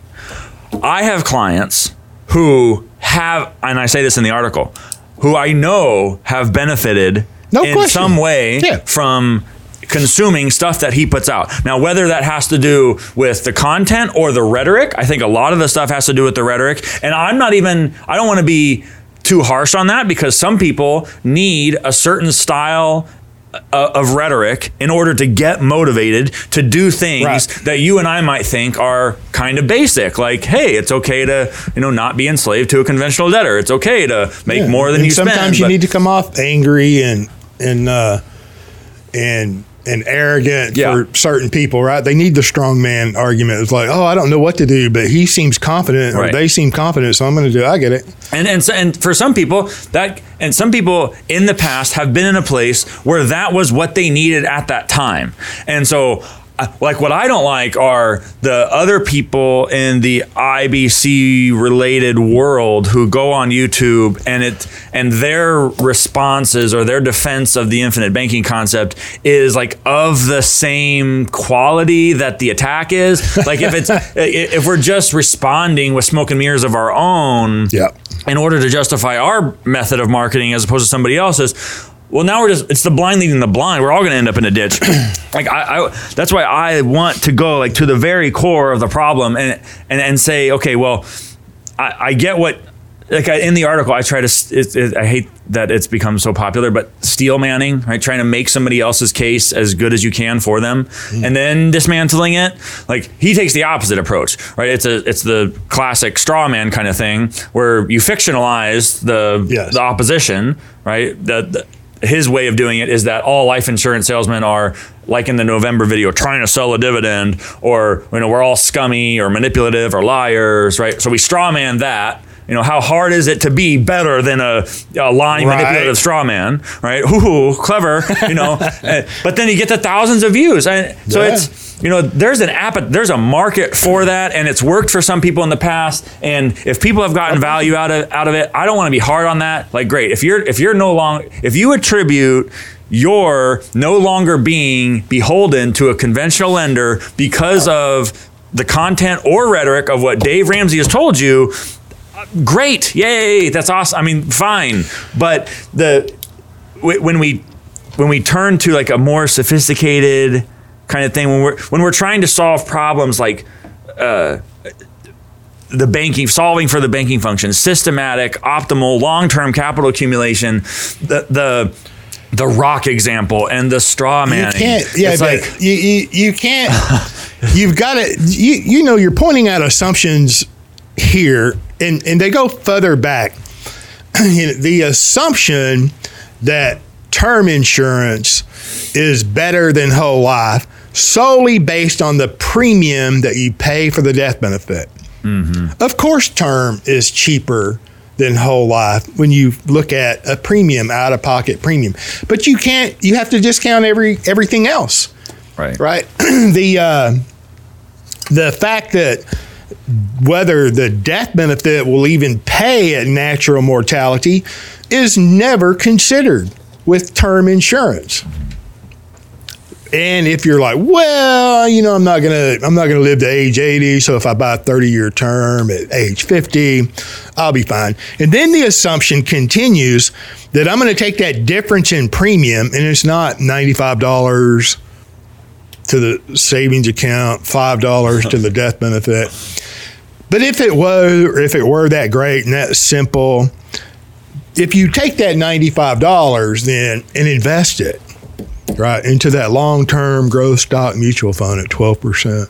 I have clients who have, and I say this in the article, who I know have benefited No in question. some way Yeah. from consuming stuff that he puts out. Now, whether that has to do with the content or the rhetoric, I think a lot of the stuff has to do with the rhetoric. And I'm not even, I don't want to be too harsh on that because some people need a certain style uh, of rhetoric in order to get motivated to do things Right. that you and I might think are kind of basic like hey it's okay to you know not be enslaved to a conventional debtor it's okay to make Yeah. more than And you sometimes spend you need to come off angry and and uh, and and arrogant Yeah. for certain people, right? They need the strong man argument. It's like, oh, I don't know what to do, but he seems confident, or Right. they seem confident, so I'm going to do. it. I get it. And and so, and for some people that and some people in the past have been in a place where that was what they needed at that time. And so like what I don't like are the other people in the IBC related world who go on YouTube and it and their responses or their defense of the infinite banking concept is like of the same quality that the attack is. Like if it's if we're just responding with smoke and mirrors of our own, Yeah. in order to justify our method of marketing as opposed to somebody else's. Well, now we're just, it's the blind leading the blind. We're all going to end up in a ditch. like, I, I, that's why I want to go like to the very core of the problem and, and, and say, okay, well, I, I get what, like I, in the article, I try to, it, it, I hate that it's become so popular, but steel manning, right? Trying to make somebody else's case as good as you can for them hmm. and then dismantling it. Like he takes the opposite approach, right? It's a, it's the classic straw man kind of thing where you fictionalize the, Yes. the opposition, right? The, the, his way of doing it is that all life insurance salesmen are like in the November video trying to sell a dividend or you know we're all scummy or manipulative or liars, right? So we straw man that. You know, how hard is it to be better than a, a lying Right. manipulative straw man, right? Ooh, clever, you know. Uh, but then you get the thousands of views. And so Yeah. it's you know, there's an app, there's a market for that, and it's worked for some people in the past. And if people have gotten value out of out of it, I don't want to be hard on that. Like, great, if you're if you're no longer if you attribute your no longer being beholden to a conventional lender because of the content or rhetoric of what Dave Ramsey has told you, great, yay, that's awesome. I mean, fine, but the when we when we turn to like a more sophisticated kind of thing when we're when we're trying to solve problems like uh, the banking solving for the banking function systematic optimal long-term capital accumulation the the the rock example and the straw man You can't. Yeah, it's like you, you you can't. you've got to. You you know you're pointing out assumptions here, and and they go further back. The assumption that term insurance is better than whole life solely based on the premium that you pay for the death benefit. Of course, term is cheaper than whole life when you look at a premium, out of pocket premium. But you can't. You have to discount every everything else, right right? the uh, the fact that whether the death benefit will even pay at natural mortality is never considered with term insurance. And if you're like, well, you know, I'm not gonna, I'm not gonna live to age 80, so if I buy a 30 year term at age 50, I'll be fine. And then the assumption continues that I'm gonna take that difference in premium, and it's not $95 to the savings account, five dollars to the death benefit. But if it was, if it were that great and that simple, if you take that ninety-five dollars then and invest it right into that long-term growth stock mutual fund at twelve percent,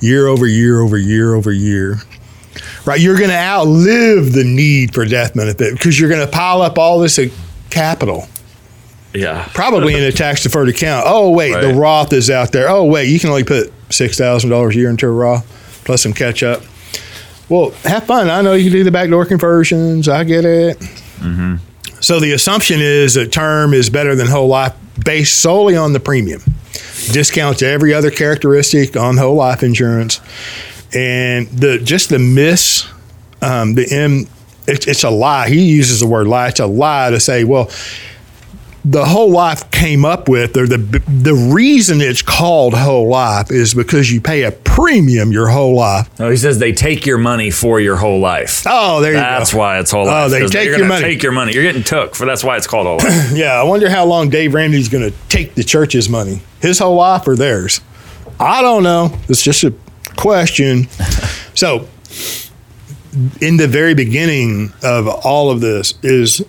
year over year over year over year, right? You're going to outlive the need for death benefit because you're going to pile up all this capital yeah probably in a tax deferred account. Oh wait, the Roth is out there. Oh wait, you can only put six thousand dollars a year into a Roth. plus some catch up. Well, have fun. I know you can do the backdoor conversions. I get it. So the assumption is that term is better than whole life based solely on the premium. Discount to every other characteristic on whole life insurance, and the just the miss, um, the M. It's, it's a lie. He uses the word lie. It's a lie to say, well, the whole life came up with, or the the reason it's called whole life is because you pay a premium your whole life. No, he says they take your money for your whole life. Oh, there you That's go. why it's whole Oh, life. they 'cause take your money. Take your money. You're getting took for that's why it's called whole life. Yeah, I wonder how long Dave Ramsey's going to take the church's money, his whole life or theirs. I don't know. It's just a question. So, in the very beginning of all of this is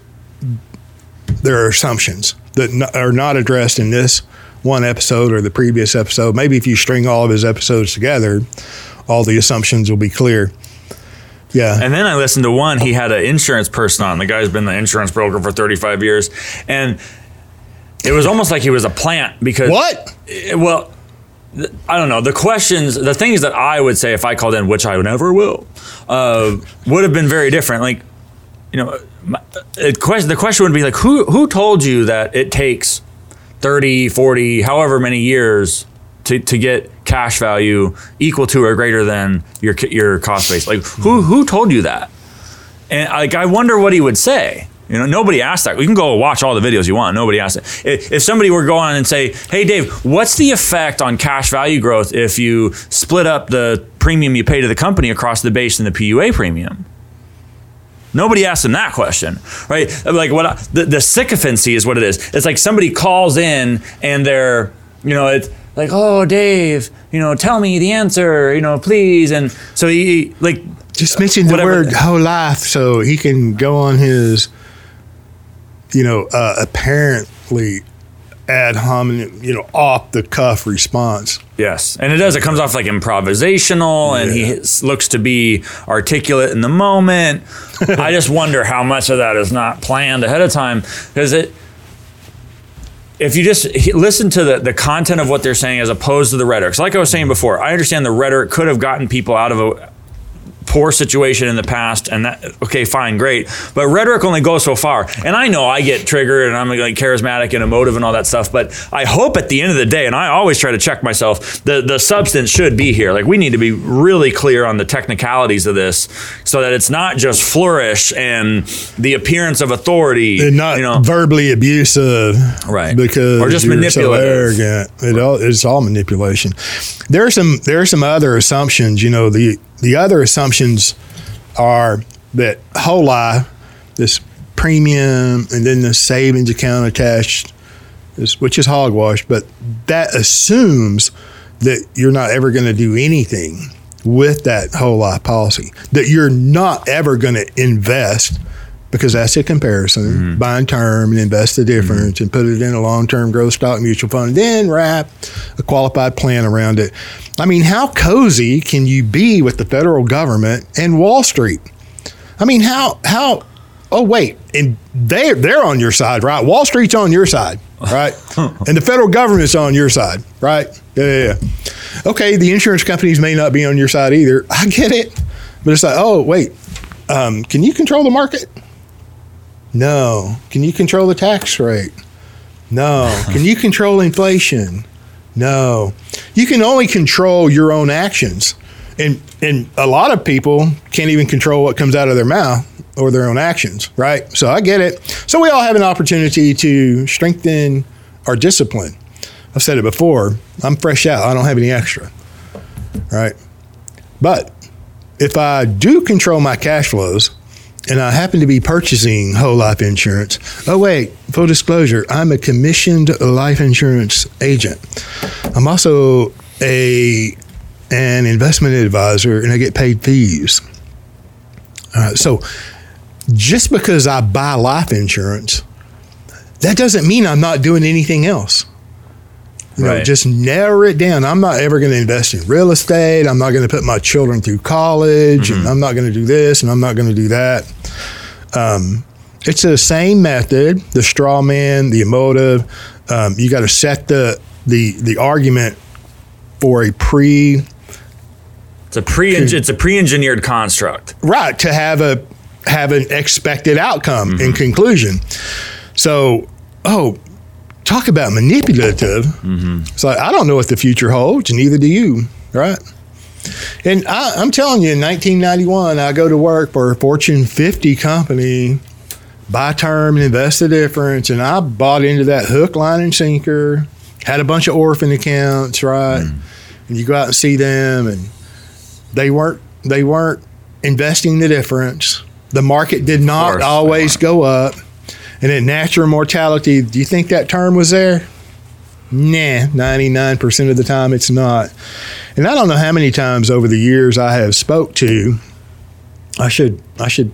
there are assumptions that n- are not addressed in this one episode or the previous episode. Maybe if you string all of his episodes together, all the assumptions will be clear. Yeah. And then I listened to one. He had an insurance person on. The guy's been the insurance broker for 35 years, and it was almost like he was a plant because what? Eh, Well, I don't know. The questions, the things that I would say if I called in, which I never will, uh, would have been very different. Like, you know, my, it question, Uh, the question would be like, who who told you that it takes 30, 40, however many years to, to get cash value equal to or greater than your your cost base? Like, who hmm. who told you that? And like, I wonder what he would say. You know, nobody asked that. We can go watch all the videos you want. Nobody asked it. If, if somebody were to go on and say, "Hey, Dave, what's the effect on cash value growth if you split up the premium you pay to the company across the base and the PUA premium?" Nobody asked him that question, right? Like what I, the, the sycophancy is what it is. It's like somebody calls in and they're, you know, it's like, oh, Dave, you know, tell me the answer, you know, please. And so he like Just mention the word whole life so he can go on his, you know, uh, apparently ad hominem, you know, off the cuff response. Yes, and it does. It comes off like improvisational, and he looks to be articulate in the moment. I just wonder how much of that is not planned ahead of time because it. If you just listen to the, the content of what they're saying as opposed to the rhetoric, so like I was saying before, I understand the rhetoric could have gotten people out of a poor situation in the past and that okay fine great but rhetoric only goes so far and i know i get triggered and i'm like charismatic and emotive and all that stuff but i hope at the end of the day and i always try to check myself the the substance should be here like we need to be really clear on the technicalities of this so that it's not just flourish and the appearance of authority And not you know verbally abusive. Right. Because Or just manipulative. So arrogant. It all, it's all manipulation. There are some there are some other assumptions. You know, the the other assumptions are that whole life, this premium, and then the savings account attached, which is hogwash, but that assumes that you're not ever going to do anything with that whole life policy, that you're not ever going to invest because that's a comparison, Buy buying term and invest the difference and put it in a long term growth stock mutual fund, then wrap a qualified plan around it. I mean, how cozy can you be with the federal government and Wall Street? I mean, how how oh wait, and they they're on your side, right? Wall Street's on your side, right? and the federal government's on your side, right? Yeah, yeah, yeah. Okay, the insurance companies may not be on your side either. I get it, but it's like, oh wait, um, can you control the market? No. Can you control the tax rate? No. Can you control inflation? No. You can only control your own actions. And and a lot of people can't even control what comes out of their mouth or their own actions, right? So I get it. So we all have an opportunity to strengthen our discipline. I've said it before. I'm fresh out. I don't have any extra. Right? But if I do control my cash flows, and I happen to be purchasing whole life insurance. Oh, wait, full disclosure, I'm a commissioned life insurance agent. I'm also a an investment advisor and I get paid fees. Uh, so just because I buy life insurance, that doesn't mean I'm not doing anything else. You know, Right. just narrow it down. I'm not ever going to invest in real estate. I'm not going to put my children through college, and I'm not going to do this, and I'm not going to do that. Um, it's the same method. The straw man, the emotive. Um, you got to set the the the argument for a pre It's a pre it's a pre-engineered construct. right to have a have an expected outcome Mm-hmm. in conclusion so oh talk about manipulative Mm-hmm. it's like i don't know what the future holds and neither do you right and I, i'm telling you in 1991 i go to work for a fortune 50 company buy term and invest the difference and i bought into that hook line and sinker had a bunch of orphan accounts right Mm. and you go out and see them and they weren't they weren't investing the difference. The market did not course always go up. And at natural mortality, do you think that term was there? Nah, 99% of the time it's not. And I don't know how many times over the years I have spoke to I should I should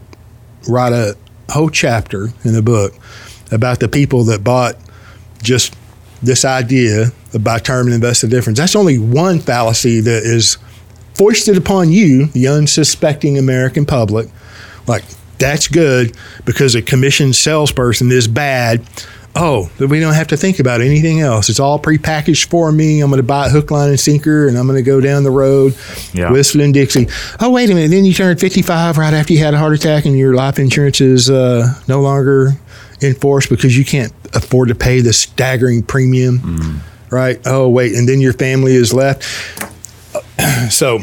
write a whole chapter in the book about the people that bought just this idea buy term and invest the difference. That's only one fallacy that is foisted upon you, the unsuspecting American public. Like, that's good because a commissioned salesperson is bad. Oh, we don't have to think about anything else. It's all prepackaged for me. I'm going to buy a hook, line, and sinker, and I'm going to go down the road Yeah. whistling Dixie. Oh, wait a minute. Then you turned 55 right after you had a heart attack, and your life insurance is uh, no longer in force because you can't afford to pay the staggering premium, right? Oh, wait. And then your family is left. So,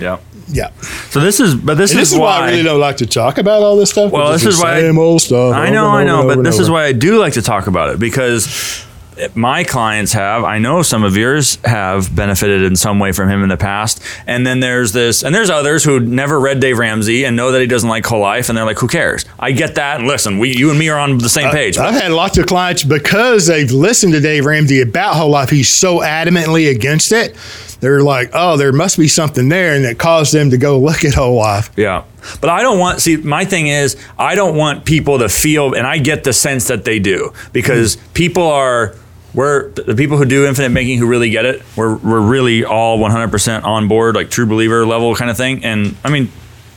Yeah. Yeah. So this is, but this, And this is why I really don't like to talk about all this stuff. Well, this is why I- old stuff. I know, I know, but this is why I do like to talk about it because my clients have, I know some of yours have benefited in some way from him in the past. And then there's this, and there's others who never read Dave Ramsey and know that he doesn't like whole life. And they're like, who cares? I get that. And listen, we, you and me are on the same page. I've had lots of clients because they've listened to Dave Ramsey about whole life. He's so adamantly against it. They're like, oh, there must be something there, and it caused them to go look at whole life. Yeah. But I don't want, see, my thing is, I don't want people to feel, and I get the sense that they do, because people are, we're, the people who do infinite banking who really get it, we're, we're really all 100% on board, like true believer level kind of thing. And I mean,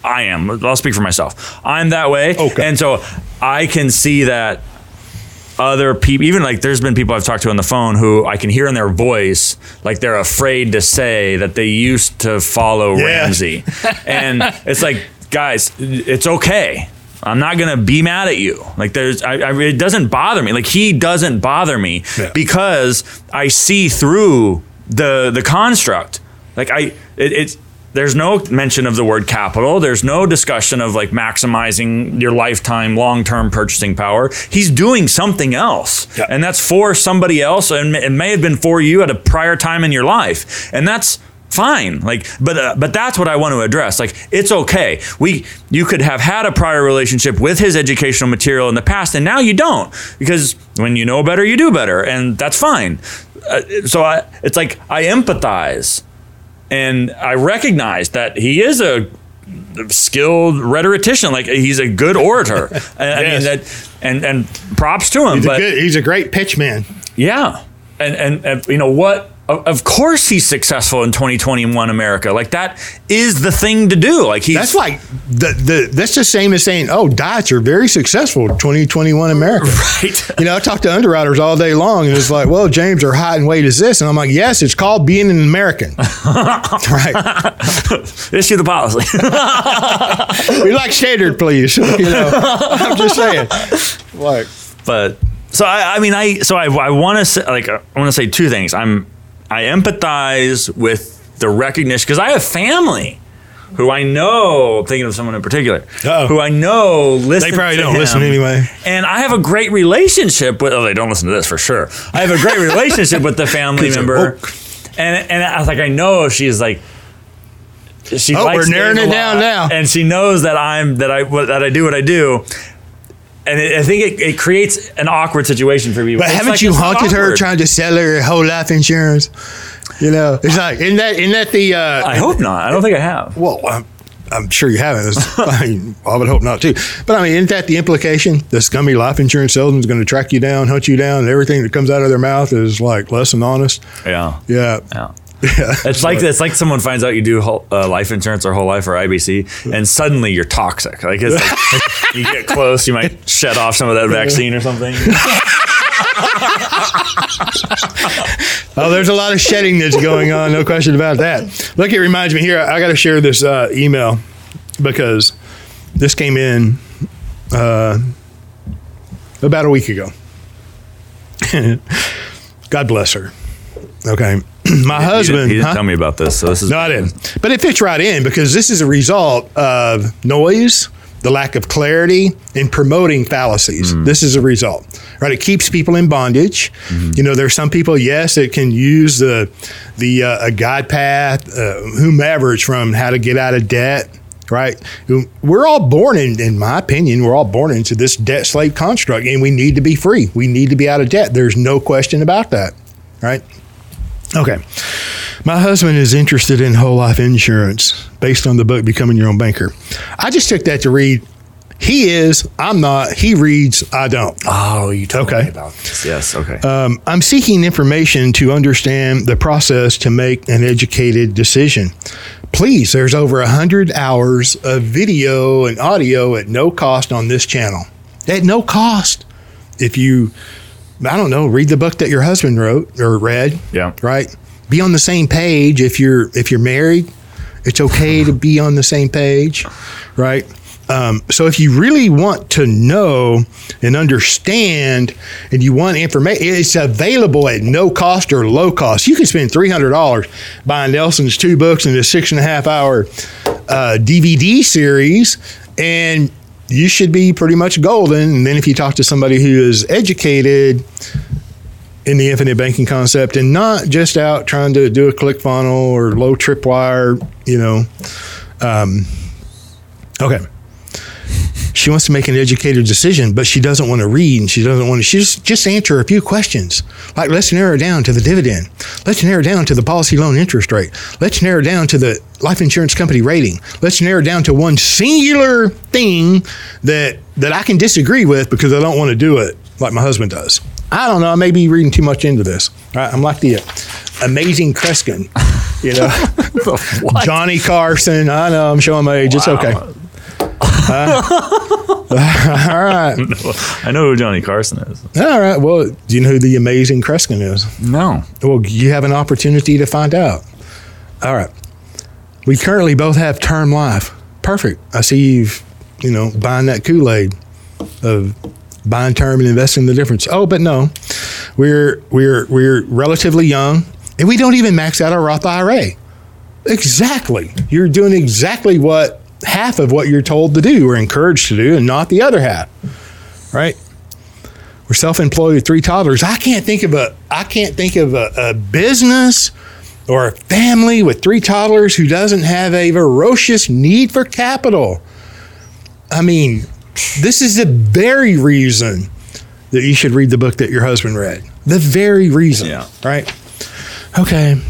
I am, I'll speak for myself. I'm that way. Okay. And so I can see that other people, even like there's been people I've talked to on the phone who I can hear in their voice, like they're afraid to say that they used to follow Yeah. Ramsey. And it's like, guys, it's okay. I'm not gonna be mad at you. Like there's, I, I, it doesn't bother me. Like he doesn't bother me Yeah. because I see through the the construct. Like I, it, it's there's no mention of the word capital. There's no discussion of like maximizing your lifetime long term purchasing power. He's doing something else, Yeah. and that's for somebody else, and it may have been for you at a prior time in your life, and that's fine. Like but uh, but that's what i want to address. Like it's okay. We you could have had a prior relationship with his educational material in the past and now you don't. Because when you know better you do better and that's fine. Uh, so i it's like i empathize and i recognize that he is a skilled rhetorician like he's a good orator I, I mean that and and props to him He's, but a, good, he's a great pitch man. yeah, and and, and you know what? Of, course, he's successful in 2021 America. Like that is the thing to do. Like he's That's like the, the that's the same as saying, oh, diets are very successful 2021 America. right. You know, I talk to underwriters all day long, and it's like, well, James, our height and weight is this, and I'm like, yes, it's called being an American. right? Issue the policy. We like standard, please. You know, I'm just saying. Like, but so I, I mean, I so I, I want to say like I want to say two things. I'm I empathize with the recognition because I have family. Who I know, I'm thinking of someone in particular, Uh-oh. who I know listen. They probably don't him. listen anyway. And I have a great relationship with. Oh, they don't listen to this for sure. I have a great relationship with the family member, and and I was like, I know she's like. She Oh, likes we're narrowing it down now. and she knows that I'm that I that I do what I do, and it, I think it, it creates an awkward situation for people. But It's haven't like, you haunted her trying to sell her whole life insurance? You know, it's like, isn't that, isn't that the, uh, I hope not. I don't think I have. well, I'm, I'm sure you haven't. I mean, I would hope not too. But I mean, isn't that the implication? The scummy life insurance salesman is going to track you down, hunt you down, and everything that comes out of their mouth is like less than honest. Yeah. Yeah. Yeah. Yeah. It's like it's like someone finds out you do whole, uh, life insurance or whole life or IBC, and suddenly you're toxic. Like, it's like you get close, you might shed off some of that vaccine or something. oh, there's a lot of shedding that's going on. No question about that. Look, it reminds me here. I got to share this uh, email because this came in uh, about a week ago. God bless her. Okay. My He husband. didn't, he didn't huh? tell me about this, so this is No, I didn't. But it fits right in because this is a result of noise, the lack of clarity, and promoting fallacies. This is a result, right? It keeps people in bondage. You know, there's some people, yes, that can use the the uh, a guide path, uh, whomever it's from, how to get out of debt. Right, we're all born in, in my opinion, we're all born into this debt slave construct, and we need to be free. We need to be out of debt. There's no question about that. Right. Okay. My husband is interested in whole life insurance based on the book Becoming Your Own Banker. I just took that to read. He is, I'm not. He reads, I don't. Oh, you told Okay. me about this. Yes. Okay. Um, I'm seeking information to understand the process to make an educated decision. Please, there's over 100 hours of video and audio at no cost on this channel. At no cost. If you, I don't know, read the book that your husband wrote or read, yeah. right? Be on the same page if you're if you're married. It's okay to be on the same page, right? Um, so if you really want to know and understand, and you want information, it's available at no cost or low cost. You can spend three hundred dollars buying Nelson's two books and a six and a half hour uh, DVD series, and you should be pretty much golden. And then if you talk to somebody who is educated in the infinite banking concept and not just out trying to do a click funnel or low tripwire, you know. Um, okay. She wants to make an educated decision, but she doesn't want to read and she doesn't want to. She just, just answer a few questions. Like, let's narrow down to the dividend. Let's narrow down to the policy loan interest rate. Let's narrow down to the life insurance company rating. Let's narrow down to one singular thing that, that I can disagree with because I don't want to do it like my husband does. I don't know. I may be reading too much into this. All right, I'm like the uh, amazing Kreskin, you know, Johnny Carson. I know I'm showing my age. It's okay. Uh, all right. I know who Johnny Carson is. All right. Well, do you know who the amazing Kreskin is? No. Well, you have an opportunity to find out. All right. We currently both have term life. Perfect. I see you've, you know, buying that Kool Aid of buying term and investing the difference. Oh, but no, we're we're we're relatively young, and we don't even max out our Roth IRA. Exactly. You're doing exactly what half of what you're told to do or encouraged to do, and not the other half. Right? We're self-employed with three toddlers. I can't think of a I can't think of a, a business or a family with three toddlers who doesn't have a ferocious need for capital. I mean, this is the very reason that you should read the book that your husband read. The very reason. Yeah. Right? Okay.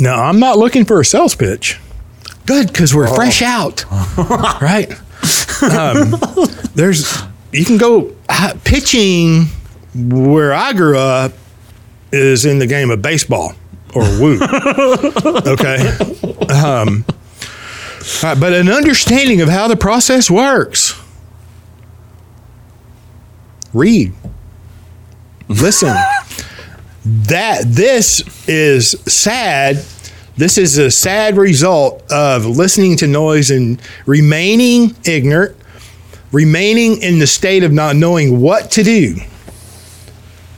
Now, I'm not looking for a sales pitch. Good, because we're fresh out. right? Um, there's, you can go uh, pitching where I grew up is in the game of baseball or woo. okay. Um, right, but an understanding of how the process works. Read. Listen. that this is sad. This is a sad result of listening to noise and remaining ignorant, remaining in the state of not knowing what to do.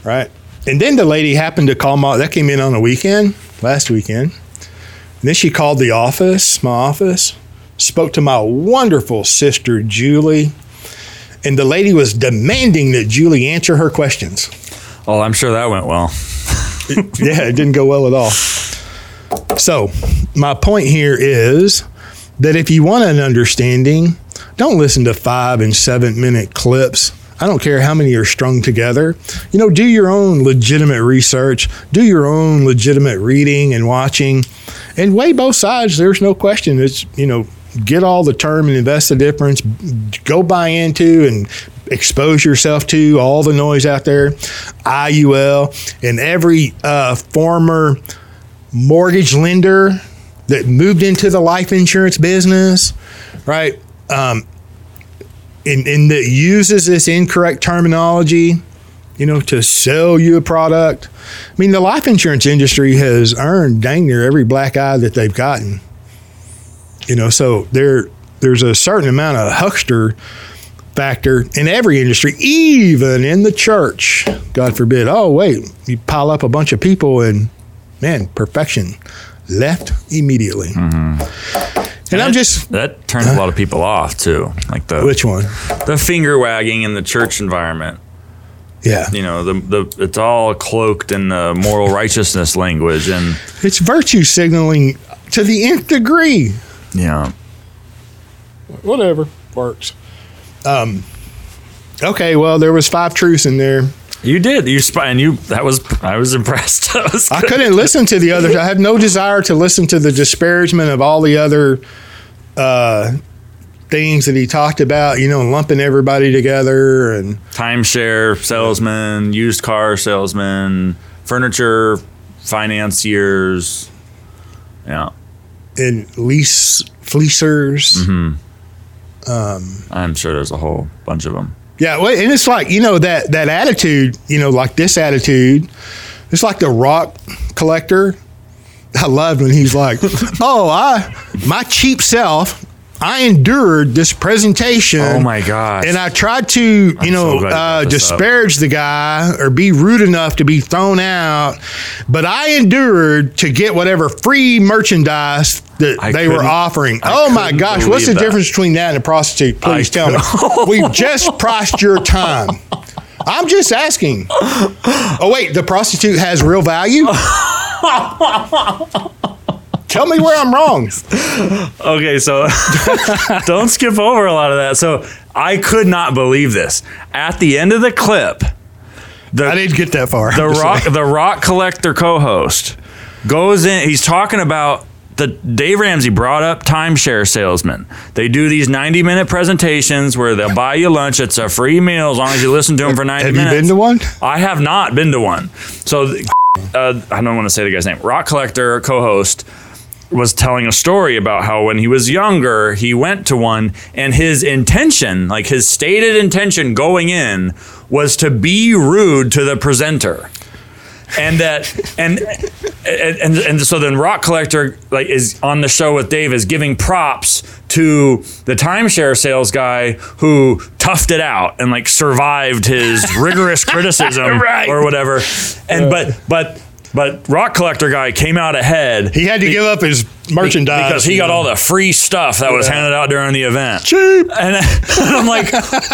Right? And then the lady happened to call my that came in on a weekend, last weekend. And then she called the office, my office, spoke to my wonderful sister Julie, and the lady was demanding that Julie answer her questions. Oh, I'm sure that went well. yeah, it didn't go well at all. So, my point here is that if you want an understanding, don't listen to five and seven minute clips. I don't care how many are strung together. You know, do your own legitimate research, do your own legitimate reading and watching, and weigh both sides. There's no question. It's, you know, get all the term and invest the difference, go buy into and expose yourself to all the noise out there, IUL, and every uh, former mortgage lender that moved into the life insurance business, right? Um, and, and that uses this incorrect terminology you know, to sell you a product. I mean, the life insurance industry has earned dang near every black eye that they've gotten. You know, so there there's a certain amount of huckster factor in every industry, even in the church. God forbid. Oh, wait, you pile up a bunch of people and man, perfection left immediately. And I'm just that turns a lot of people off too. Like the which one? the finger wagging in the church environment. Yeah, You know, the the it's all cloaked in the moral righteousness language, and it's virtue signaling to the nth degree. yeah, Whatever works. Um. Okay, well, there was five truths in there. You did you sp- and you that was I was impressed. Was I couldn't listen to the others. I had no desire to listen to the disparagement of all the other uh, things that he talked about. You know, lumping everybody together and timeshare salesman, used car salesman, furniture financiers. Yeah, and lease fleecers. um I'm sure there's a whole bunch of them. Yeah, well, and it's like you know that that attitude. You know, like this attitude. It's like the rock collector. I loved when he's like, "Oh, I my cheap self." I endured this presentation. Oh my gosh! And I tried to, you I'm know, so uh, this up. disparage the guy or be rude enough to be thrown out, but I endured to get whatever free merchandise that I they were offering. I oh my gosh, what's the that. difference between that and a prostitute? Please tell me. We've just priced your time. I'm just asking. Oh wait, the prostitute has real value. Tell me where I'm wrong. Okay, so don't skip over a lot of that. So I could not believe this. At the end of the clip, the I didn't get that far. the rock saying. the rock collector co-host goes in he's talking about the Dave Ramsey brought up timeshare salesmen. They do these 90 minute presentations where they'll buy you lunch. It's a free meal as long as you listen to them for 90 Have you minutes. been to one? I have not been to one. So uh, I don't want to say the guy's name. Rock collector co-host was telling a story about how when he was younger, he went to one and his intention, like his stated intention going in was to be rude to the presenter. And that and and, and and so then Rock Collector like is on the show with Dave is giving props to the timeshare sales guy who toughed it out and like survived his rigorous criticism Right. or whatever. And but but but Rock Collector guy came out ahead. He had to give up his merchandise because he got all the free stuff that was handed out during the event. cheap. And, I'm like,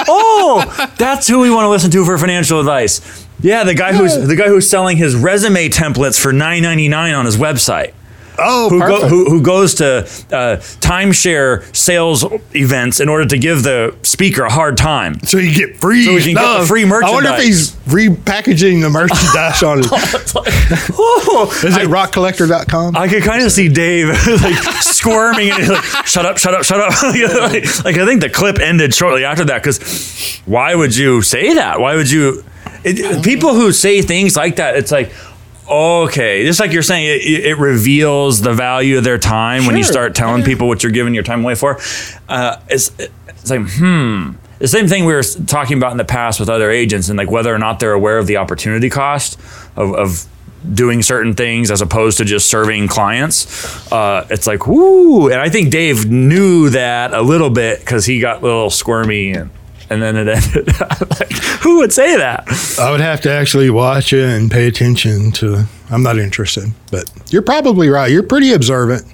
oh, that's who we want to listen to for financial advice. Yeah, the guy who's the guy who's selling his resume templates for nine ninety nine on his website. Oh, Who, go, who, who goes to uh, timeshare sales events in order to give the speaker a hard time? So you get free. So we can get the stuff. free I wonder if he's repackaging the merchandise on it. Oh, Is it rockcollector.com? I could kind of see Dave like squirming and he's like, "Shut up, shut up, shut up!" like, like, I think the clip ended shortly after that because why would you say that? Why would you? It, people who say things like that, it's like. Okay, just like you're saying, it, it reveals the value of their time when you start telling people what you're giving your time away for. Uh, it's, it's like, hmm. The same thing we were talking about in the past with other agents and like whether or not they're aware of the opportunity cost of, of doing certain things as opposed to just serving clients. Uh, it's like, whoo. And I think Dave knew that a little bit because he got a little squirmy and, and then it ended. like, who would say that? I would have to actually watch it and pay attention to. I'm not interested, but you're probably right. You're pretty observant.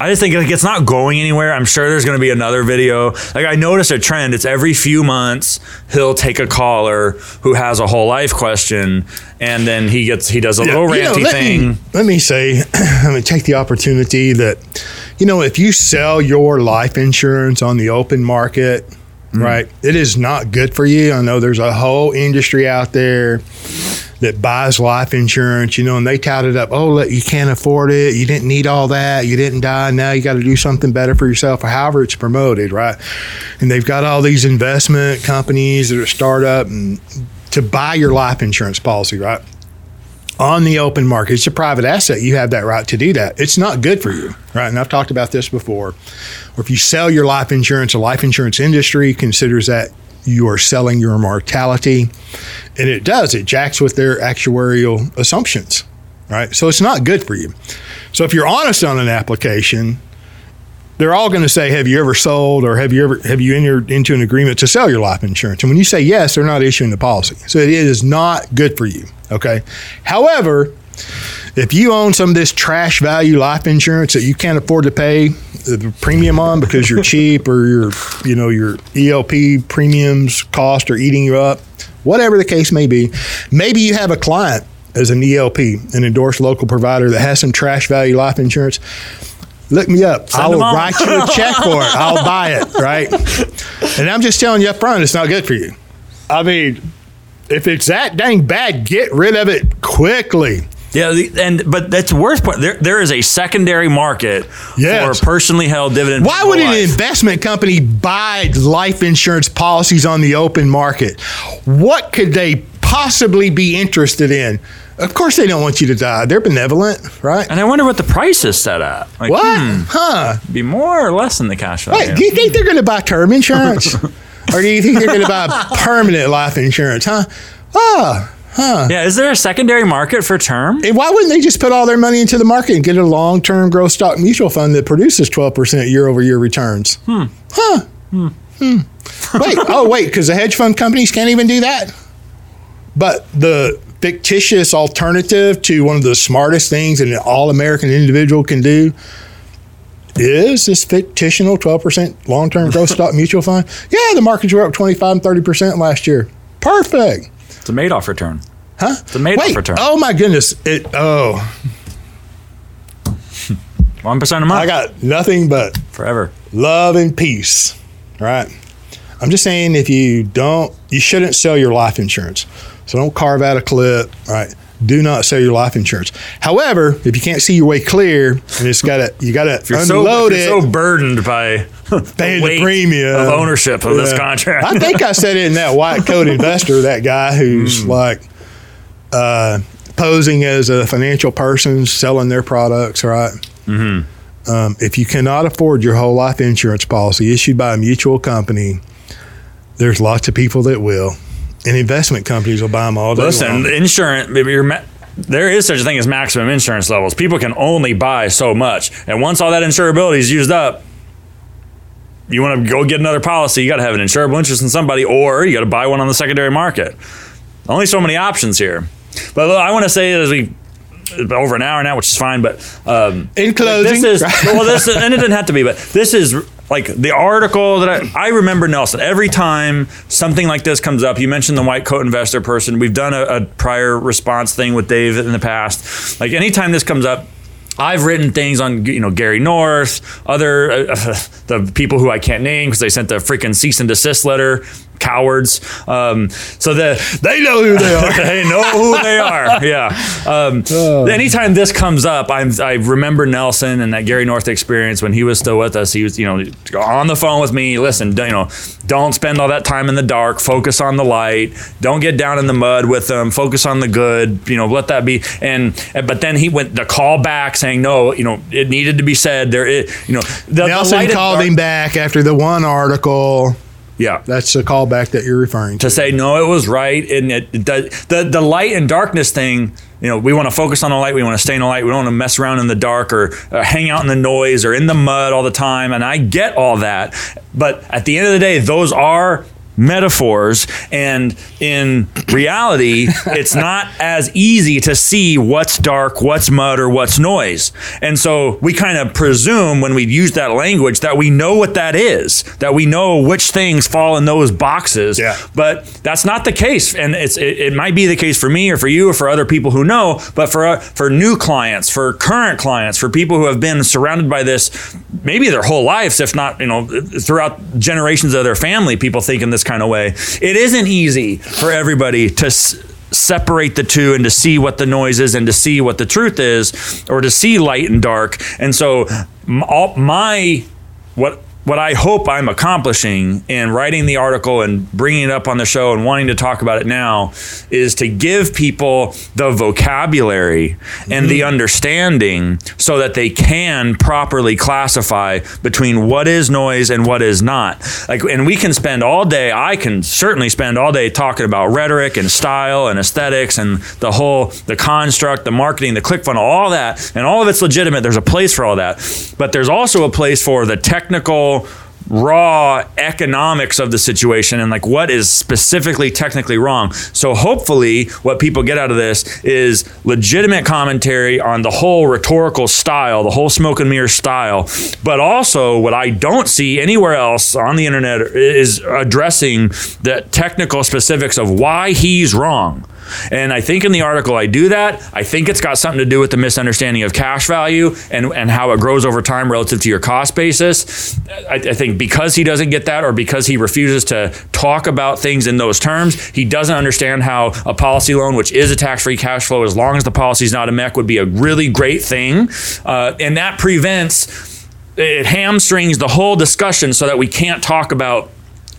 I just think like it's not going anywhere. I'm sure there's going to be another video. Like I noticed a trend. It's every few months he'll take a caller who has a whole life question, and then he gets he does a little You know, ranty let thing. Me, let me say, let me take the opportunity that, you know, if you sell your life insurance on the open market, Mm. right, it is not good for you. I know there's a whole industry out there that buys life insurance, you know, and they tout it up. Oh, look, you can't afford it. You didn't need all that. You didn't die. Now you got to do something better for yourself, or however it's promoted, right? And they've got all these investment companies that are startup and to buy your life insurance policy, right? On the open market. It's a private asset. You have that right to do that. It's not good for you, right? And I've talked about this before. Or if you sell your life insurance, the life insurance industry considers that you are selling your mortality. And it does, it jacks with their actuarial assumptions, right? So it's not good for you. So if you're honest on an application, they're all going to say, "Have you ever sold, or have you ever have you entered into an agreement to sell your life insurance?" And when you say yes, they're not issuing the policy, so it is not good for you. Okay. However, if you own some of this trash value life insurance that you can't afford to pay the premium on because you're cheap or your you know your ELP premiums cost are eating you up, whatever the case may be, maybe you have a client as an ELP, an endorsed local provider that has some trash value life insurance look me up. Send I will write you a check for it. I'll buy it, right? And I'm just telling you up front, it's not good for you. I mean, if it's that dang bad, get rid of it quickly. Yeah, and but that's the worst part. There, there is a secondary market Yes. for personally held dividend. Why would an investment company buy life insurance policies on the open market? What could they possibly be interested in? Of course, they don't want you to die. They're benevolent, right? And I wonder what the price is set at. Like, What? hmm, Huh? be more or less than the cash value? Wait, do you think they're going to buy term insurance? or do you think they're going to buy permanent life insurance, huh? Ah, huh. yeah, is there a secondary market for term? and why wouldn't they just put all their money into the market and get a long term growth stock mutual fund that produces 12% year over year returns? Hmm. Huh. Hmm. Hmm. Wait, oh, wait, because the hedge fund companies can't even do that? But the fictitious alternative to one of the smartest things that an all American individual can do is this fictional 12% long term growth stock mutual fund. Yeah, the markets were up 25 and 30% last year. Perfect. It's a Madoff return. Huh? It's a Madoff Wait, return. oh my goodness. It, oh, One percent a month I got nothing but forever. love and peace. Right. I'm just saying if you don't, you shouldn't sell your life insurance. So don't carve out a clip. Right. Do not sell your life insurance. However, if you can't see your way clear, and it's got to, you got to You're so unload you're it. so burdened by paying the weight premium of ownership of this contract. I think I said it in that white coat investor, that guy who's Hmm. like uh, posing as a financial person selling their products, right? Mm-hmm. Um, if you cannot afford your whole life insurance policy issued by a mutual company, there's lots of people that will, and investment companies will buy them all day Listen, long. insurance. ma- there is such a thing as maximum insurance levels. People can only buy so much, and once all that insurability is used up, you want to go get another policy. You got to have an insurable interest in somebody, or you got to buy one on the secondary market. Only so many options here. But look, I want to say as we over an hour now, which is fine. But um, In closing, this is well, this and it didn't have to be, but this is like the article that I, I remember Nelson. Every time something like this comes up, you mentioned the white coat investor person. We've done a, a prior response thing with Dave in the past. Like anytime this comes up. I've written things on you know Gary North, other uh, the people who I can't name because they sent the freaking cease and desist letter. Cowards. Um, so the they know who they are. they know who they are. Yeah. Um, Anytime this comes up, I'm, I remember Nelson and that Gary North experience when he was still with us. He was, you know, on the phone with me. Listen, don't- you know, don't spend all that time in the dark. Focus on the light. Don't get down in the mud with them. Focus on the good. You know, let that be. And but then he went the call back saying no. You know, it needed to be said. There, it, you know, the, the Nelson and called dark- him back after the one article. Yeah. That's the callback that you're referring to. to say no, it was right, and it, does- the the light and darkness thing. You know, we want to focus on the light. We want to stay in the light. We don't want to mess around in the dark or uh, hang out in the noise or in the mud all the time. And I get all that, but at the end of the day, those are metaphors and in reality it's not as easy to see what's dark what's mud or what's noise and so we kind of presume when we use that language that we know what that is that we know which things fall in those boxes Yeah. but that's not the case, and it's it, it might be the case for me or for you or for other people who know. But for uh, for new clients, for current clients, for people who have been surrounded by this, maybe their whole lives, if not you know throughout generations of their family, people think in this kind of way. It isn't easy for everybody to. S- separate the two and to see what the noise is and to see what the truth is or to see light and dark and so all, my what what I hope I'm accomplishing in writing the article and bringing it up on the show and wanting to talk about it now is to give people the vocabulary mm-hmm. and the mm-hmm. understanding so that they can properly classify between what is noise and what is not. Like, and we can spend all day. I can certainly spend all day talking about rhetoric and style and aesthetics and the whole the construct, the marketing, the click funnel, all that, and all of it's legitimate. There's a place for all that, but there's also a place for the technical raw economics of the situation and like what is specifically technically wrong. So hopefully what people get out of this is legitimate commentary on the whole rhetorical style, the whole smoke and mirror style, but also what I don't see anywhere else on the internet is addressing the technical specifics of why he's wrong. And I think in the article I do that. I think it's got something to do with the misunderstanding of cash value and, and how it grows over time relative to your cost basis. I, I think because he doesn't get that or because he refuses to talk about things in those terms, he doesn't understand how a policy loan, which is a tax free cash flow, as long as the policy is not a MEC, would be a really great thing. Uh, and that prevents, it hamstrings the whole discussion so that we can't talk about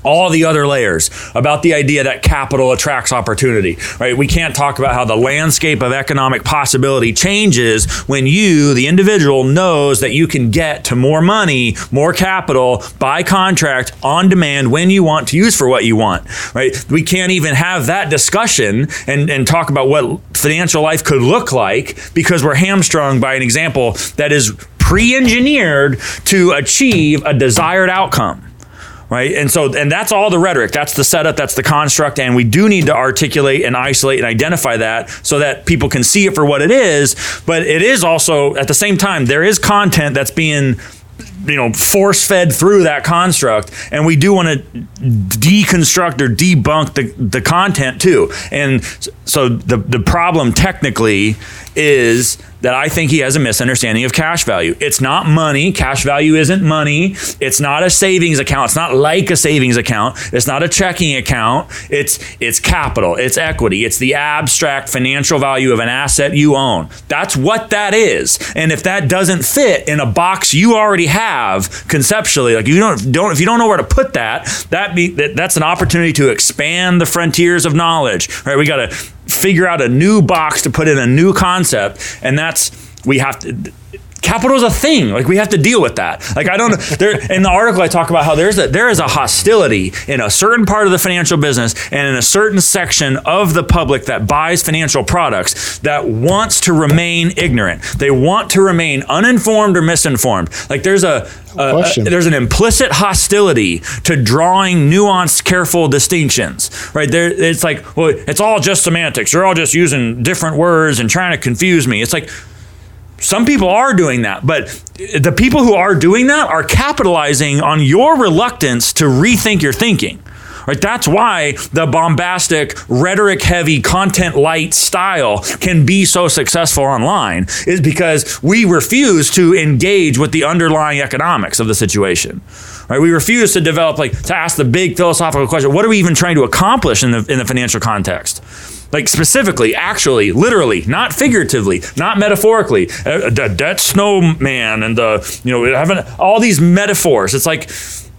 all the other layers about the idea that capital attracts opportunity, right? We can't talk about how the landscape of economic possibility changes when you, the individual, knows that you can get to more money, more capital by contract on demand when you want to use for what you want, right? We can't even have that discussion and, and talk about what financial life could look like because we're hamstrung by an example that is pre engineered to achieve a desired outcome right? And so, and that's all the rhetoric. That's the setup. That's the construct. And we do need to articulate and isolate and identify that so that people can see it for what it is. But it is also, at the same time, there is content that's being you know force fed through that construct and we do want to deconstruct or debunk the, the content too and so the the problem technically is that I think he has a misunderstanding of cash value. It's not money. Cash value isn't money. It's not a savings account. It's not like a savings account. It's not a checking account. It's it's capital. It's equity. It's the abstract financial value of an asset you own. That's what that is. And if that doesn't fit in a box you already have conceptually, like you don't don't if you don't know where to put that, that be that, that's an opportunity to expand the frontiers of knowledge. Right? We got to figure out a new box to put in a new concept and that's we have to capital is a thing. Like we have to deal with that. Like I don't there in the article I talk about how there's a there is a hostility in a certain part of the financial business and in a certain section of the public that buys financial products that wants to remain ignorant. They want to remain uninformed or misinformed. Like there's a, a, a there's an implicit hostility to drawing nuanced, careful distinctions. Right there, it's like well, it's all just semantics. You're all just using different words and trying to confuse me. It's like some people are doing that, but the people who are doing that are capitalizing on your reluctance to rethink your thinking. Right? That's why the bombastic, rhetoric heavy, content light style can be so successful online, is because we refuse to engage with the underlying economics of the situation. Right? We refuse to develop, like, to ask the big philosophical question what are we even trying to accomplish in the, in the financial context? Like specifically, actually, literally, not figuratively, not metaphorically. Uh, the debt snowman and the you know having all these metaphors. It's like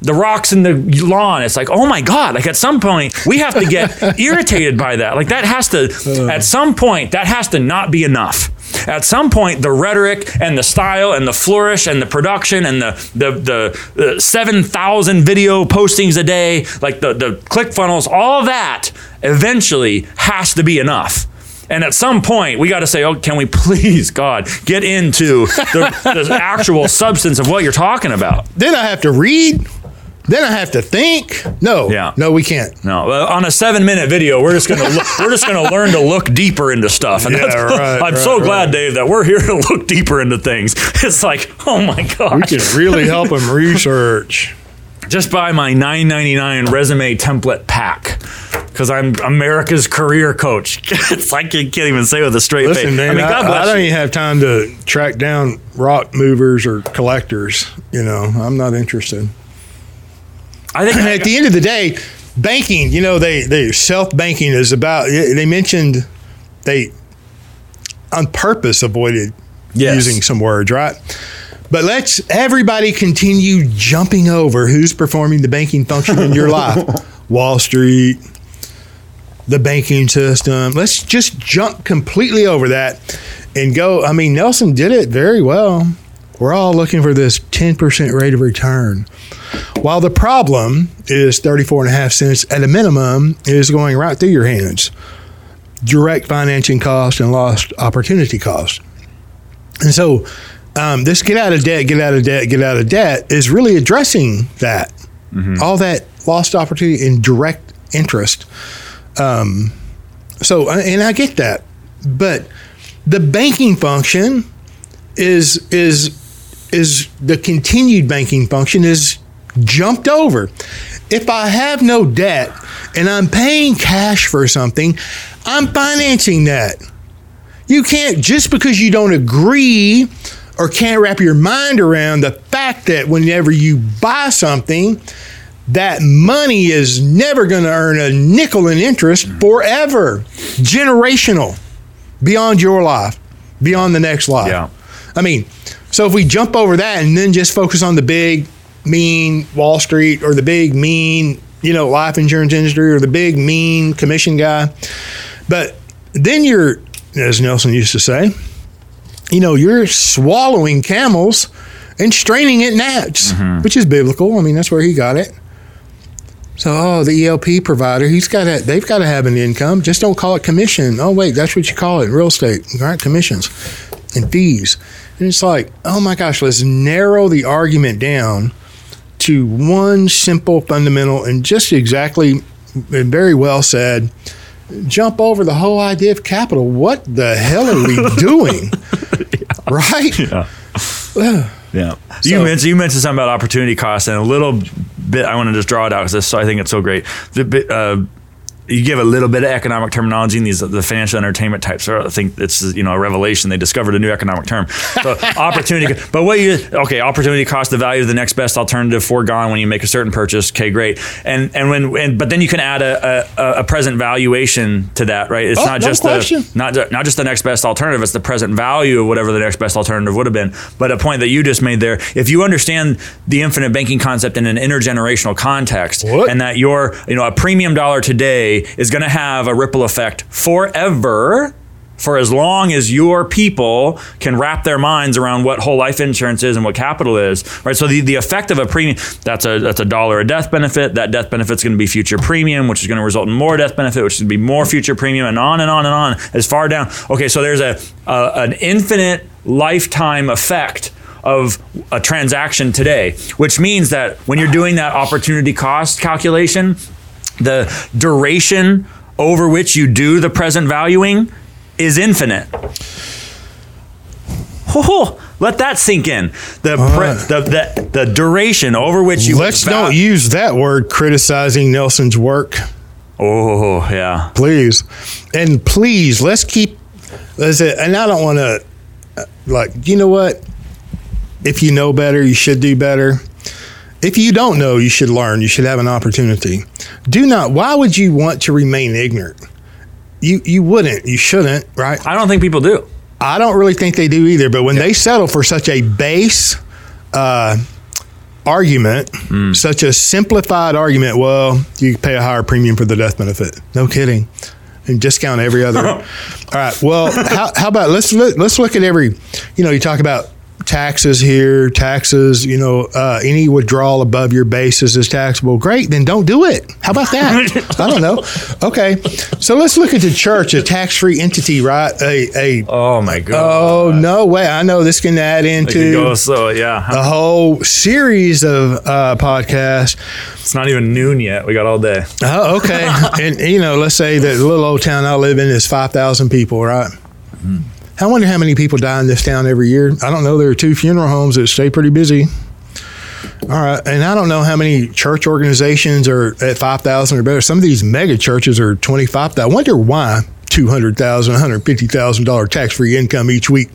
the rocks in the lawn. It's like, oh my God, like at some point we have to get irritated by that. Like that has to, uh. at some point, that has to not be enough. At some point, the rhetoric and the style and the flourish and the production and the the, the, the seven thousand video postings a day, like the the click funnels, all that eventually has to be enough. And at some point, we got to say, oh, can we please, God, get into the, the actual substance of what you're talking about? Then I have to read then I have to think. No, yeah. no, we can't. No, on a seven-minute video, we're just gonna look, we're just gonna learn to look deeper into stuff. And yeah, right, I'm right, so right. glad, Dave, that we're here to look deeper into things. It's like, oh my god, we can really help them research. Just buy my 9.99 resume template pack because I'm America's career coach. it's like you can't even say with a straight Listen, face. Man, I mean, God bless I, I don't even have time to track down rock movers or collectors. You know, I'm not interested. I think at the end of the day, banking, you know, they, they self banking is about, they mentioned they on purpose avoided yes. using some words, right? But let's everybody continue jumping over who's performing the banking function in your life. Wall Street, the banking system. Let's just jump completely over that and go. I mean, Nelson did it very well. We're all looking for this 10% rate of return. While the problem is 34 and a half cents at a minimum is going right through your hands. Direct financing cost and lost opportunity cost. And so um, this get out of debt, get out of debt, get out of debt is really addressing that. Mm-hmm. All that lost opportunity and direct interest. Um, so, uh, and I get that, but the banking function is is is the continued banking function is jumped over. If I have no debt and I'm paying cash for something, I'm financing that. You can't just because you don't agree or can't wrap your mind around the fact that whenever you buy something, that money is never going to earn a nickel in interest forever. Generational, beyond your life, beyond the next life. Yeah. I mean, so if we jump over that and then just focus on the big, mean Wall Street or the big, mean, you know, life insurance industry or the big, mean commission guy, but then you're, as Nelson used to say, you know, you're swallowing camels and straining at gnats, mm-hmm. which is biblical. I mean, that's where he got it. So, oh, the ELP provider, he's got to, they've got to have an income. Just don't call it commission. Oh, wait, that's what you call it in real estate, right? Commissions and fees. And it's like, oh my gosh, let's narrow the argument down to one simple fundamental and just exactly and very well said jump over the whole idea of capital. What the hell are we doing? right? Yeah. yeah. So, you mentioned you mentioned something about opportunity cost and a little bit. I want to just draw it out because I think it's so great. The, uh, you give a little bit of economic terminology and these the financial entertainment types are I think it's you know a revelation. They discovered a new economic term. So opportunity but what you okay opportunity cost the value of the next best alternative foregone when you make a certain purchase. Okay great. And and when and, but then you can add a, a, a present valuation to that right? It's oh, not no just question. the not not just the next best alternative it's the present value of whatever the next best alternative would have been. But a point that you just made there if you understand the infinite banking concept in an intergenerational context what? and that your you know a premium dollar today is going to have a ripple effect forever for as long as your people can wrap their minds around what whole life insurance is and what capital is, right? So the, the effect of a premium, that's a that's a dollar a death benefit. That death benefit is going to be future premium, which is going to result in more death benefit, which is going to be more future premium, and on and on and on as far down. Okay, so there's a, a an infinite lifetime effect of a transaction today, which means that when you're doing that opportunity cost calculation, the duration over which you do the present valuing is infinite. Oh, let that sink in. The, pre- the, the, the duration over which you let's val- don't use that word criticizing Nelson's work. Oh yeah, please, and please let's keep. Let's, and I don't want to uh, like you know what. If you know better, you should do better. If you don't know, you should learn. You should have an opportunity. Do not. Why would you want to remain ignorant? You you wouldn't. You shouldn't. Right? I don't think people do. I don't really think they do either. But when yeah. they settle for such a base uh, argument, mm. such a simplified argument, well, you pay a higher premium for the death benefit. No kidding. And discount every other. All right. Well, how, how about let's let's look at every. You know, you talk about taxes here, taxes, you know, uh, any withdrawal above your basis is taxable. Great, then don't do it. How about that? I don't know. Okay, so let's look at the church, a tax-free entity, right? A, a oh my god. Oh no way! I know this can add into go, so yeah a whole series of uh, podcasts. It's not even noon yet. We got all day. Oh, okay. and you know, let's say that the little old town I live in is five thousand people, right? Mm. I wonder how many people die in this town every year. I don't know. There are two funeral homes that stay pretty busy. All right. And I don't know how many church organizations are at 5,000 or better. Some of these mega churches are 25,000. I wonder why $200,000, $150,000 tax free income each week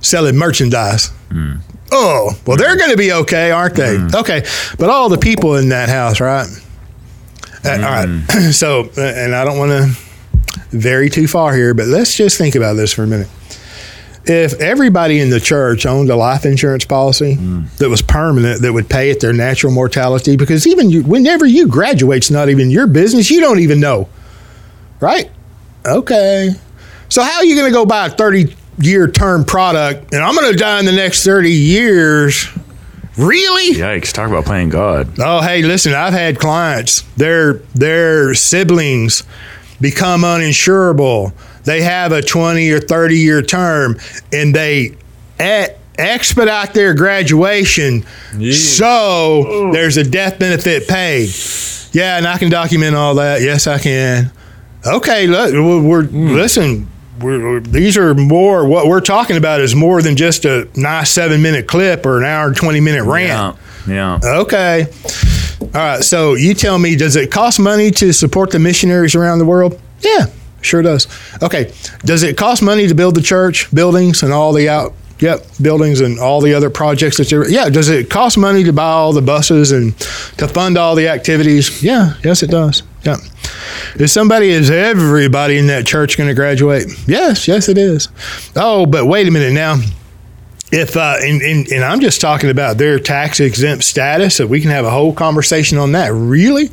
selling merchandise. Mm. Oh, well, they're going to be okay, aren't they? Mm. Okay. But all the people in that house, right? Uh, all right. Hmm. So, and I don't want to very too far here, but let's just think about this for a minute. if everybody in the church owned a life insurance policy mm. that was permanent that would pay at their natural mortality because even you, whenever you graduate it's not even your business you don't even know right okay so how are you going to go buy a 30 year term product and i'm going to die in the next 30 years really Yikes! Talk about playing God. Oh, hey, listen, I've had clients, their their siblings become uninsurable. They have a 20 or 30 year term and they e- expedite their graduation so there's a death benefit paid. Yeah, and I can document all that. Yes, I can. Okay, look, we're, we're hmm. listen. We're, we're- these are more. What we're talking about is more than just a nice seven minute clip or an hour and twenty minute rant. Yeah. Yeah. Okay. All right. So you tell me, does it cost money to support the missionaries around the world? Yeah, sure does. Okay. Does it cost money to build the church buildings and all the out? Yep, buildings and all the other projects that you're. Yeah. Does it cost money to buy all the buses and to fund all the activities? Yeah. Yes, it does. Yeah. Is somebody, is everybody in that church going to graduate? Yes. Yes, it is. Oh, but wait a minute now if uh, and, and, and I'm just talking about their tax exempt status, so we can have a whole conversation on that. Really,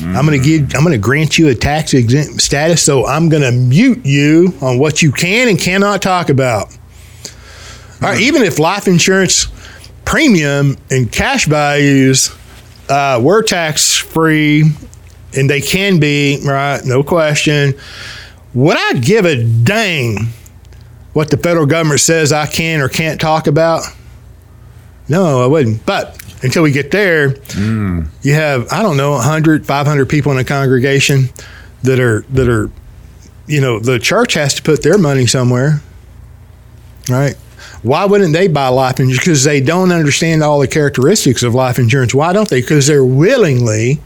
I'm going to give, I'm going to grant you a tax exempt status, so I'm going to mute you on what you can and cannot talk about. All right, even if life insurance premium and cash values uh, were tax free, and they can be right, no question. Would I give a dang what the federal government says I can or can't talk about? No, I wouldn't. But until we get there, hmm. you have I don't know 100, 500 people in a congregation that are that are you know, the church has to put their money somewhere. Right? Why wouldn't they buy life insurance? Because they don't understand all the characteristics of life insurance. Why don't they? Because they're willingly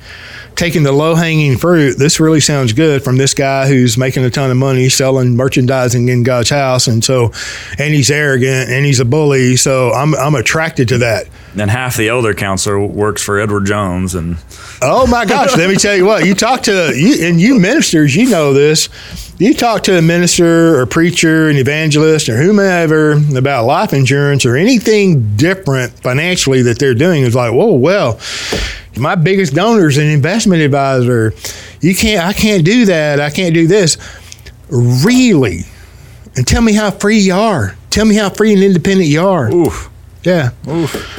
taking the low hanging fruit. This really sounds good from this guy who's making a ton of money selling merchandising in God's house, and so, and he's arrogant and he's a bully. So I'm I'm attracted to that. And half the elder counselor works for Edward Jones, and Oh my gosh! let me tell you what you talk to you and you ministers, you know this. You talk to a minister or preacher, an evangelist, or whomever about life insurance or anything different financially that they're doing is like, whoa, well, my biggest donor is an investment advisor. You can't, I can't do that. I can't do this. Really? And tell me how free you are. Tell me how free and independent you are. oof, Yeah.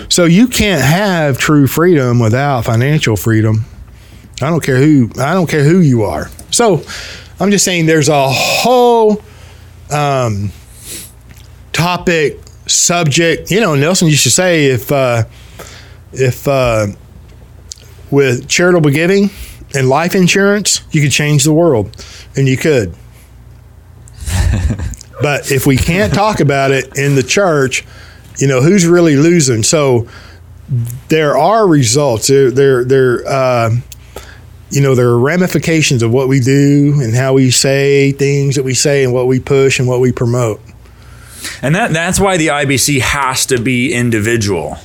So you can't have true freedom without financial freedom. I don't care who I don't care who you are. So I'm just saying there's a whole um, topic subject. You know, Nelson used to say if uh, if uh, with charitable giving and life insurance, you could change the world, and you could. but if we can't talk about it in the church, you know who's really losing. So there are results. There, there, there. Uh, you know, there are ramifications of what we do and how we say things that we say and what we push and what we promote. and that that's why the IBC has to be individual.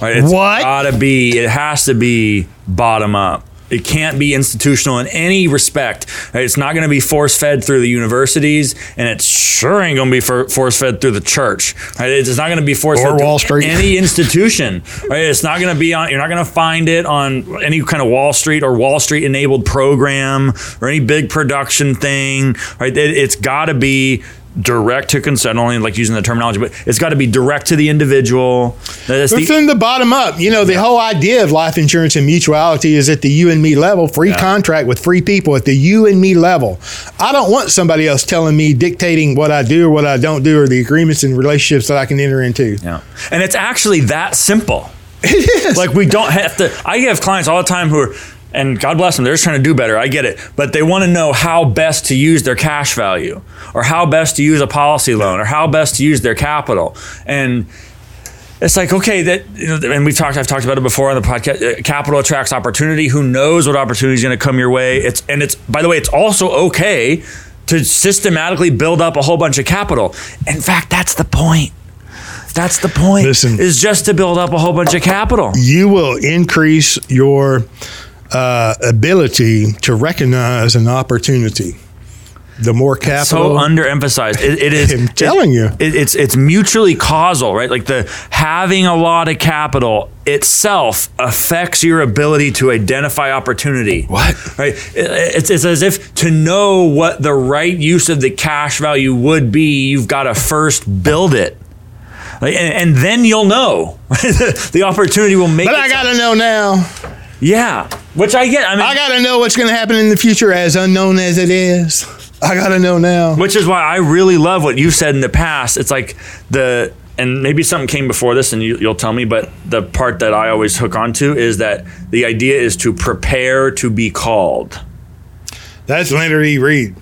Right? It's What? Gotta be. It has to be bottom up. It can't be institutional in any respect. It's not going to be force fed through the universities, and it sure ain't going to be force fed through the church. Right? It's not going to be force fed through Wall Street. any institution. Right? It's not going to be on. You're not going to find it on any kind of Wall Street or Wall Street enabled program or any big production thing. Right? It, it's got to be direct to consent. Only like using the terminology, but it's got to be direct to the individual. That's It's the, in the bottom up. You know, the whole idea of life insurance and mutuality is at the you and me level, free contract with free people at the you and me level. I don't want somebody else telling me, dictating what I do or what I don't do, or the agreements and relationships that I can enter into. Yeah. And it's actually that simple. It is. Like we don't have to. I have clients all the time who are, and God bless them, they're just trying to do better. I get it, but they want to know how best to use their cash value, or how best to use a policy loan, or how best to use their capital, and. It's like okay, that you know, and we've talked. I've talked about it before on the podcast. uh, Capital attracts opportunity. Who knows what opportunity is going to come your way? It's and it's by the way, it's also okay to systematically build up a whole bunch of capital. In fact, that's the point. That's the point. Listen. is just to build up a whole bunch of capital. you will increase your uh, ability to recognize an opportunity. The more capital. so underemphasized. It, it is. I'm telling you. it, it's it's mutually causal, right? Like the having a lot of capital itself affects your ability to identify opportunity. What? Right? It- It's, it's as if to know what the right use of the cash value would be, you've got to first build it. Like, and, and then you'll know. the opportunity will make. but I got to know now. Yeah, which I get. I mean, I got to know what's going to happen in the future, as unknown as it is. I got to know now. Which is why I really love what you've said in the past. It's like the and maybe something came before this, and you, you'll tell me. But the part that I always hook onto is that the idea is to prepare to be called. That's Leonard E. Read,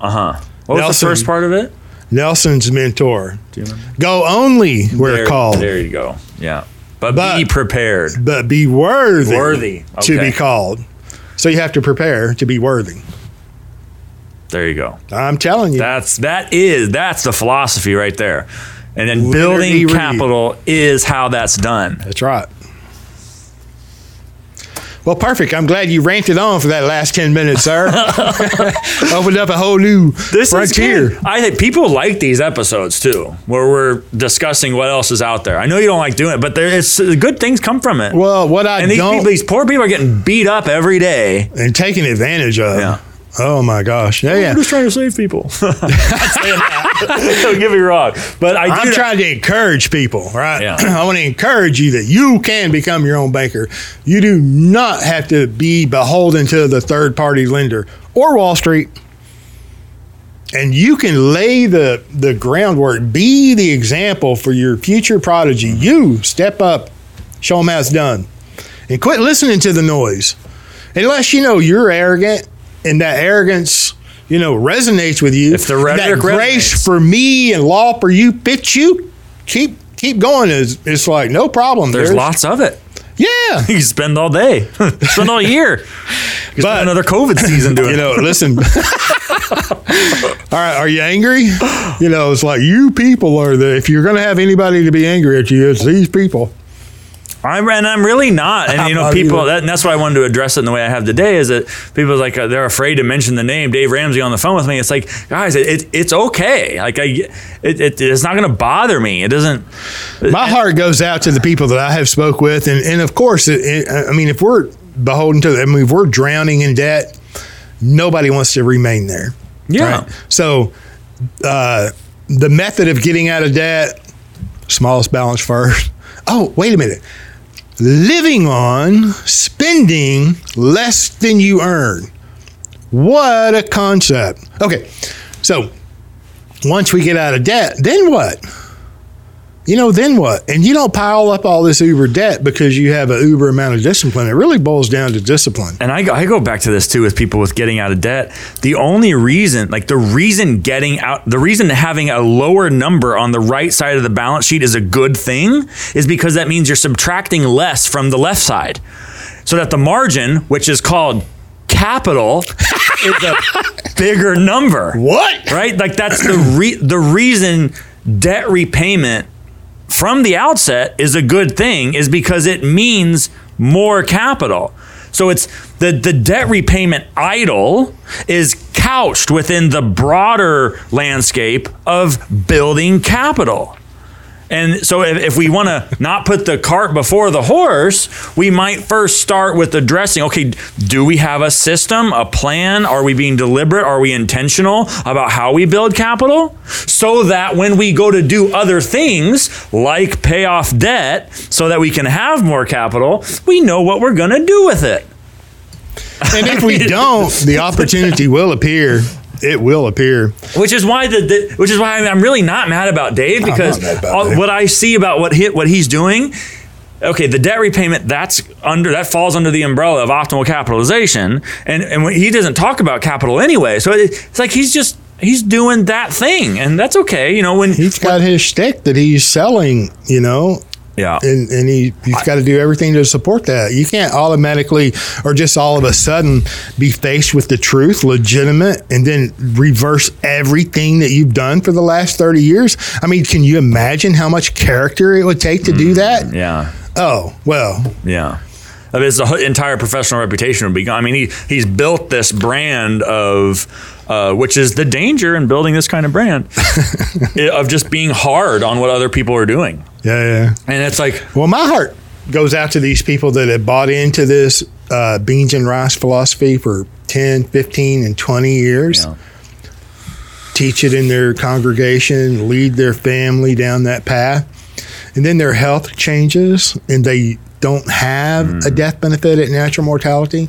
Uh huh. What was Nelson. the first part of it? Nelson's mentor. Do you remember? Go only where There, called, There you go. Yeah. But, But- be prepared. but be worthy, Worthy. to be called. So you have to prepare to be worthy. There you go. I'm telling you. That's that is that's the philosophy right there. And then E. building capital is how that's done. That's right. Well, perfect. I'm glad you ranted on for that last 10 minutes, sir. Opened up a whole new This frontier. is. I think people like these episodes too, where we're discussing what else is out there. I know you don't like doing it, but there is good things come from it. Well, what I and these, don't people, these poor people are getting beat up every day. and taken advantage of. Yeah. Oh my gosh. Yeah, yeah. I'm just trying to save people. I'm not don't get me wrong, but I do. I'm trying to encourage people, right? Yeah. I want to encourage you that you can become your own banker. You do not have to be beholden to the third party lender or Wall Street. And you can lay the, the groundwork, be the example for your future prodigy. Mm-hmm. You step up, show them how it's done, and quit listening to the noise. Unless you know you're arrogant and that arrogance, you know, resonates with you. If the rhetoric that grace resonates. for me and law for you fits you, keep keep going. Is it's like no problem. There's lots of it. Yeah. You spend all day, spend all year. You But- spend another COVID season doing You know, it. listen. All right, are you angry? You know, it's like you people are the. If you're going to have anybody to be angry at you, it's these people. I'm and I'm really not. And you know, people that, and that's why I wanted to address it in the way I have today. Is that people are like uh, they're afraid to mention the name Dave Ramsey on the phone with me. It's like guys, it, it it's okay. Like I, it, it it's not going to bother me. It doesn't. My heart goes out to the people that I have spoke with, and and of course, it, it, I mean, if we're beholden to, I mean, if we're drowning in debt, nobody wants to remain there. Yeah. Right? So, uh, the method of getting out of debt, smallest balance first. Oh, wait a minute. Living on spending less than you earn. What a concept. Okay. So, once we get out of debt, then what? You know, then what? And you don't pile up all this uber debt because you have an uber amount of discipline. It really boils down to discipline. And I go, I go back to this too with people with getting out of debt. The only reason, like the reason getting out, the reason having a lower number on the right side of the balance sheet is a good thing is because that means you're subtracting less from the left side. So that the margin, which is called capital, is a bigger number. What? Right? Like that's the re- the reason debt repayment from the outset is a good thing is because it means more capital. So it's the the debt repayment idle is couched within the broader landscape of building capital. And so if, if we want to not put the cart before the horse, we might first start with addressing, okay, do we have a system, a plan? Are we being deliberate? Are we intentional about how we build capital? So that when we go to do other things like pay off debt so that we can have more capital, we know what we're going to do with it. And if we don't, the opportunity will appear. It will appear. Which is why the, the which is why I'm really not mad about Dave because about all- Dave. what I see about what he, what he's doing. Okay, the debt repayment that's under that falls under the umbrella of optimal capitalization, and and he doesn't talk about capital anyway. So it, it's like he's just he's doing that thing, and that's okay. You know when He's got his stick that he's selling, you know, yeah and, and he, he's got to do everything to support that. You can't automatically or just all of a sudden be faced with the truth, legitimate, and then reverse everything that you've done for the last 30 years. I mean, can you imagine how much character it would take to do mm, that? yeah Oh, well, yeah. of his entire professional reputation would be gone. I mean, he he's built this brand of. Uh, which is the danger in building this kind of brand of just being hard on what other people are doing. Yeah, yeah. And it's like, well, my heart goes out to these people that have bought into this uh, beans and rice philosophy for 10, 15, and 20 years. Yeah. Teach it in their congregation, lead their family down that path. And then their health changes and they don't have mm. a death benefit at natural mortality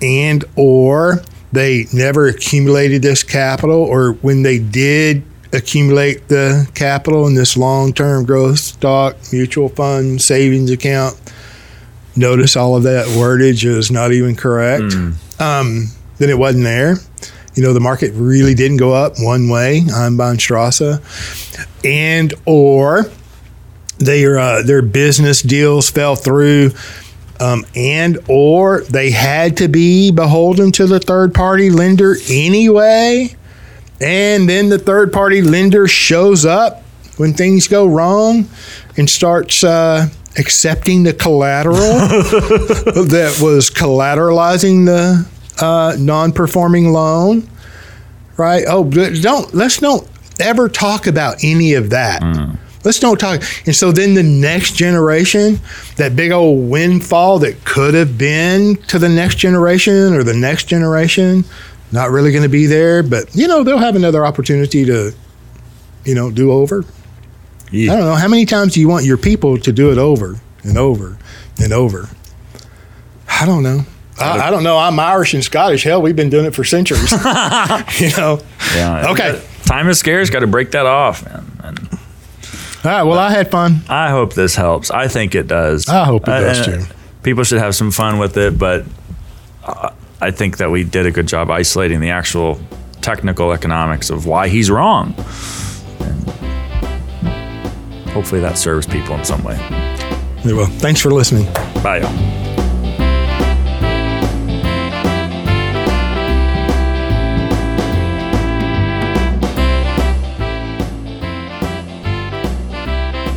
and or they never accumulated this capital or when they did accumulate the capital in this long-term growth stock mutual fund savings account notice all of that wordage is not even correct. Mm. um, then it wasn't there. You know the market really didn't go up one way Einbahnstraße and or their uh, their business deals fell through, um, and or they had to be beholden to the third party lender anyway, and then the third party lender shows up when things go wrong and starts uh, accepting the collateral that was collateralizing the uh, non performing loan. Right? Oh, don't let's don't ever talk about any of that. Mm Let's don't talk. And so then the next generation, that big old windfall that could have been to the next generation or the next generation, not really going to be there. But, you know, they'll have another opportunity to, you know, do over. Yeah. I don't know. How many times do you want your people to do it over and over and over? I don't know. I, I, don't know. I'm Irish and Scottish. Hell, we've been doing it for centuries. you know. Yeah. Okay. Time is scarce. Got to break that off, man. All right. Well, I had fun. I hope this helps. I think it does. I hope it does too. People should have some fun with it, but I think that we did a good job isolating the actual technical economics of why he's wrong. And hopefully that serves people in some way. Well, thanks for listening. Bye, y'all.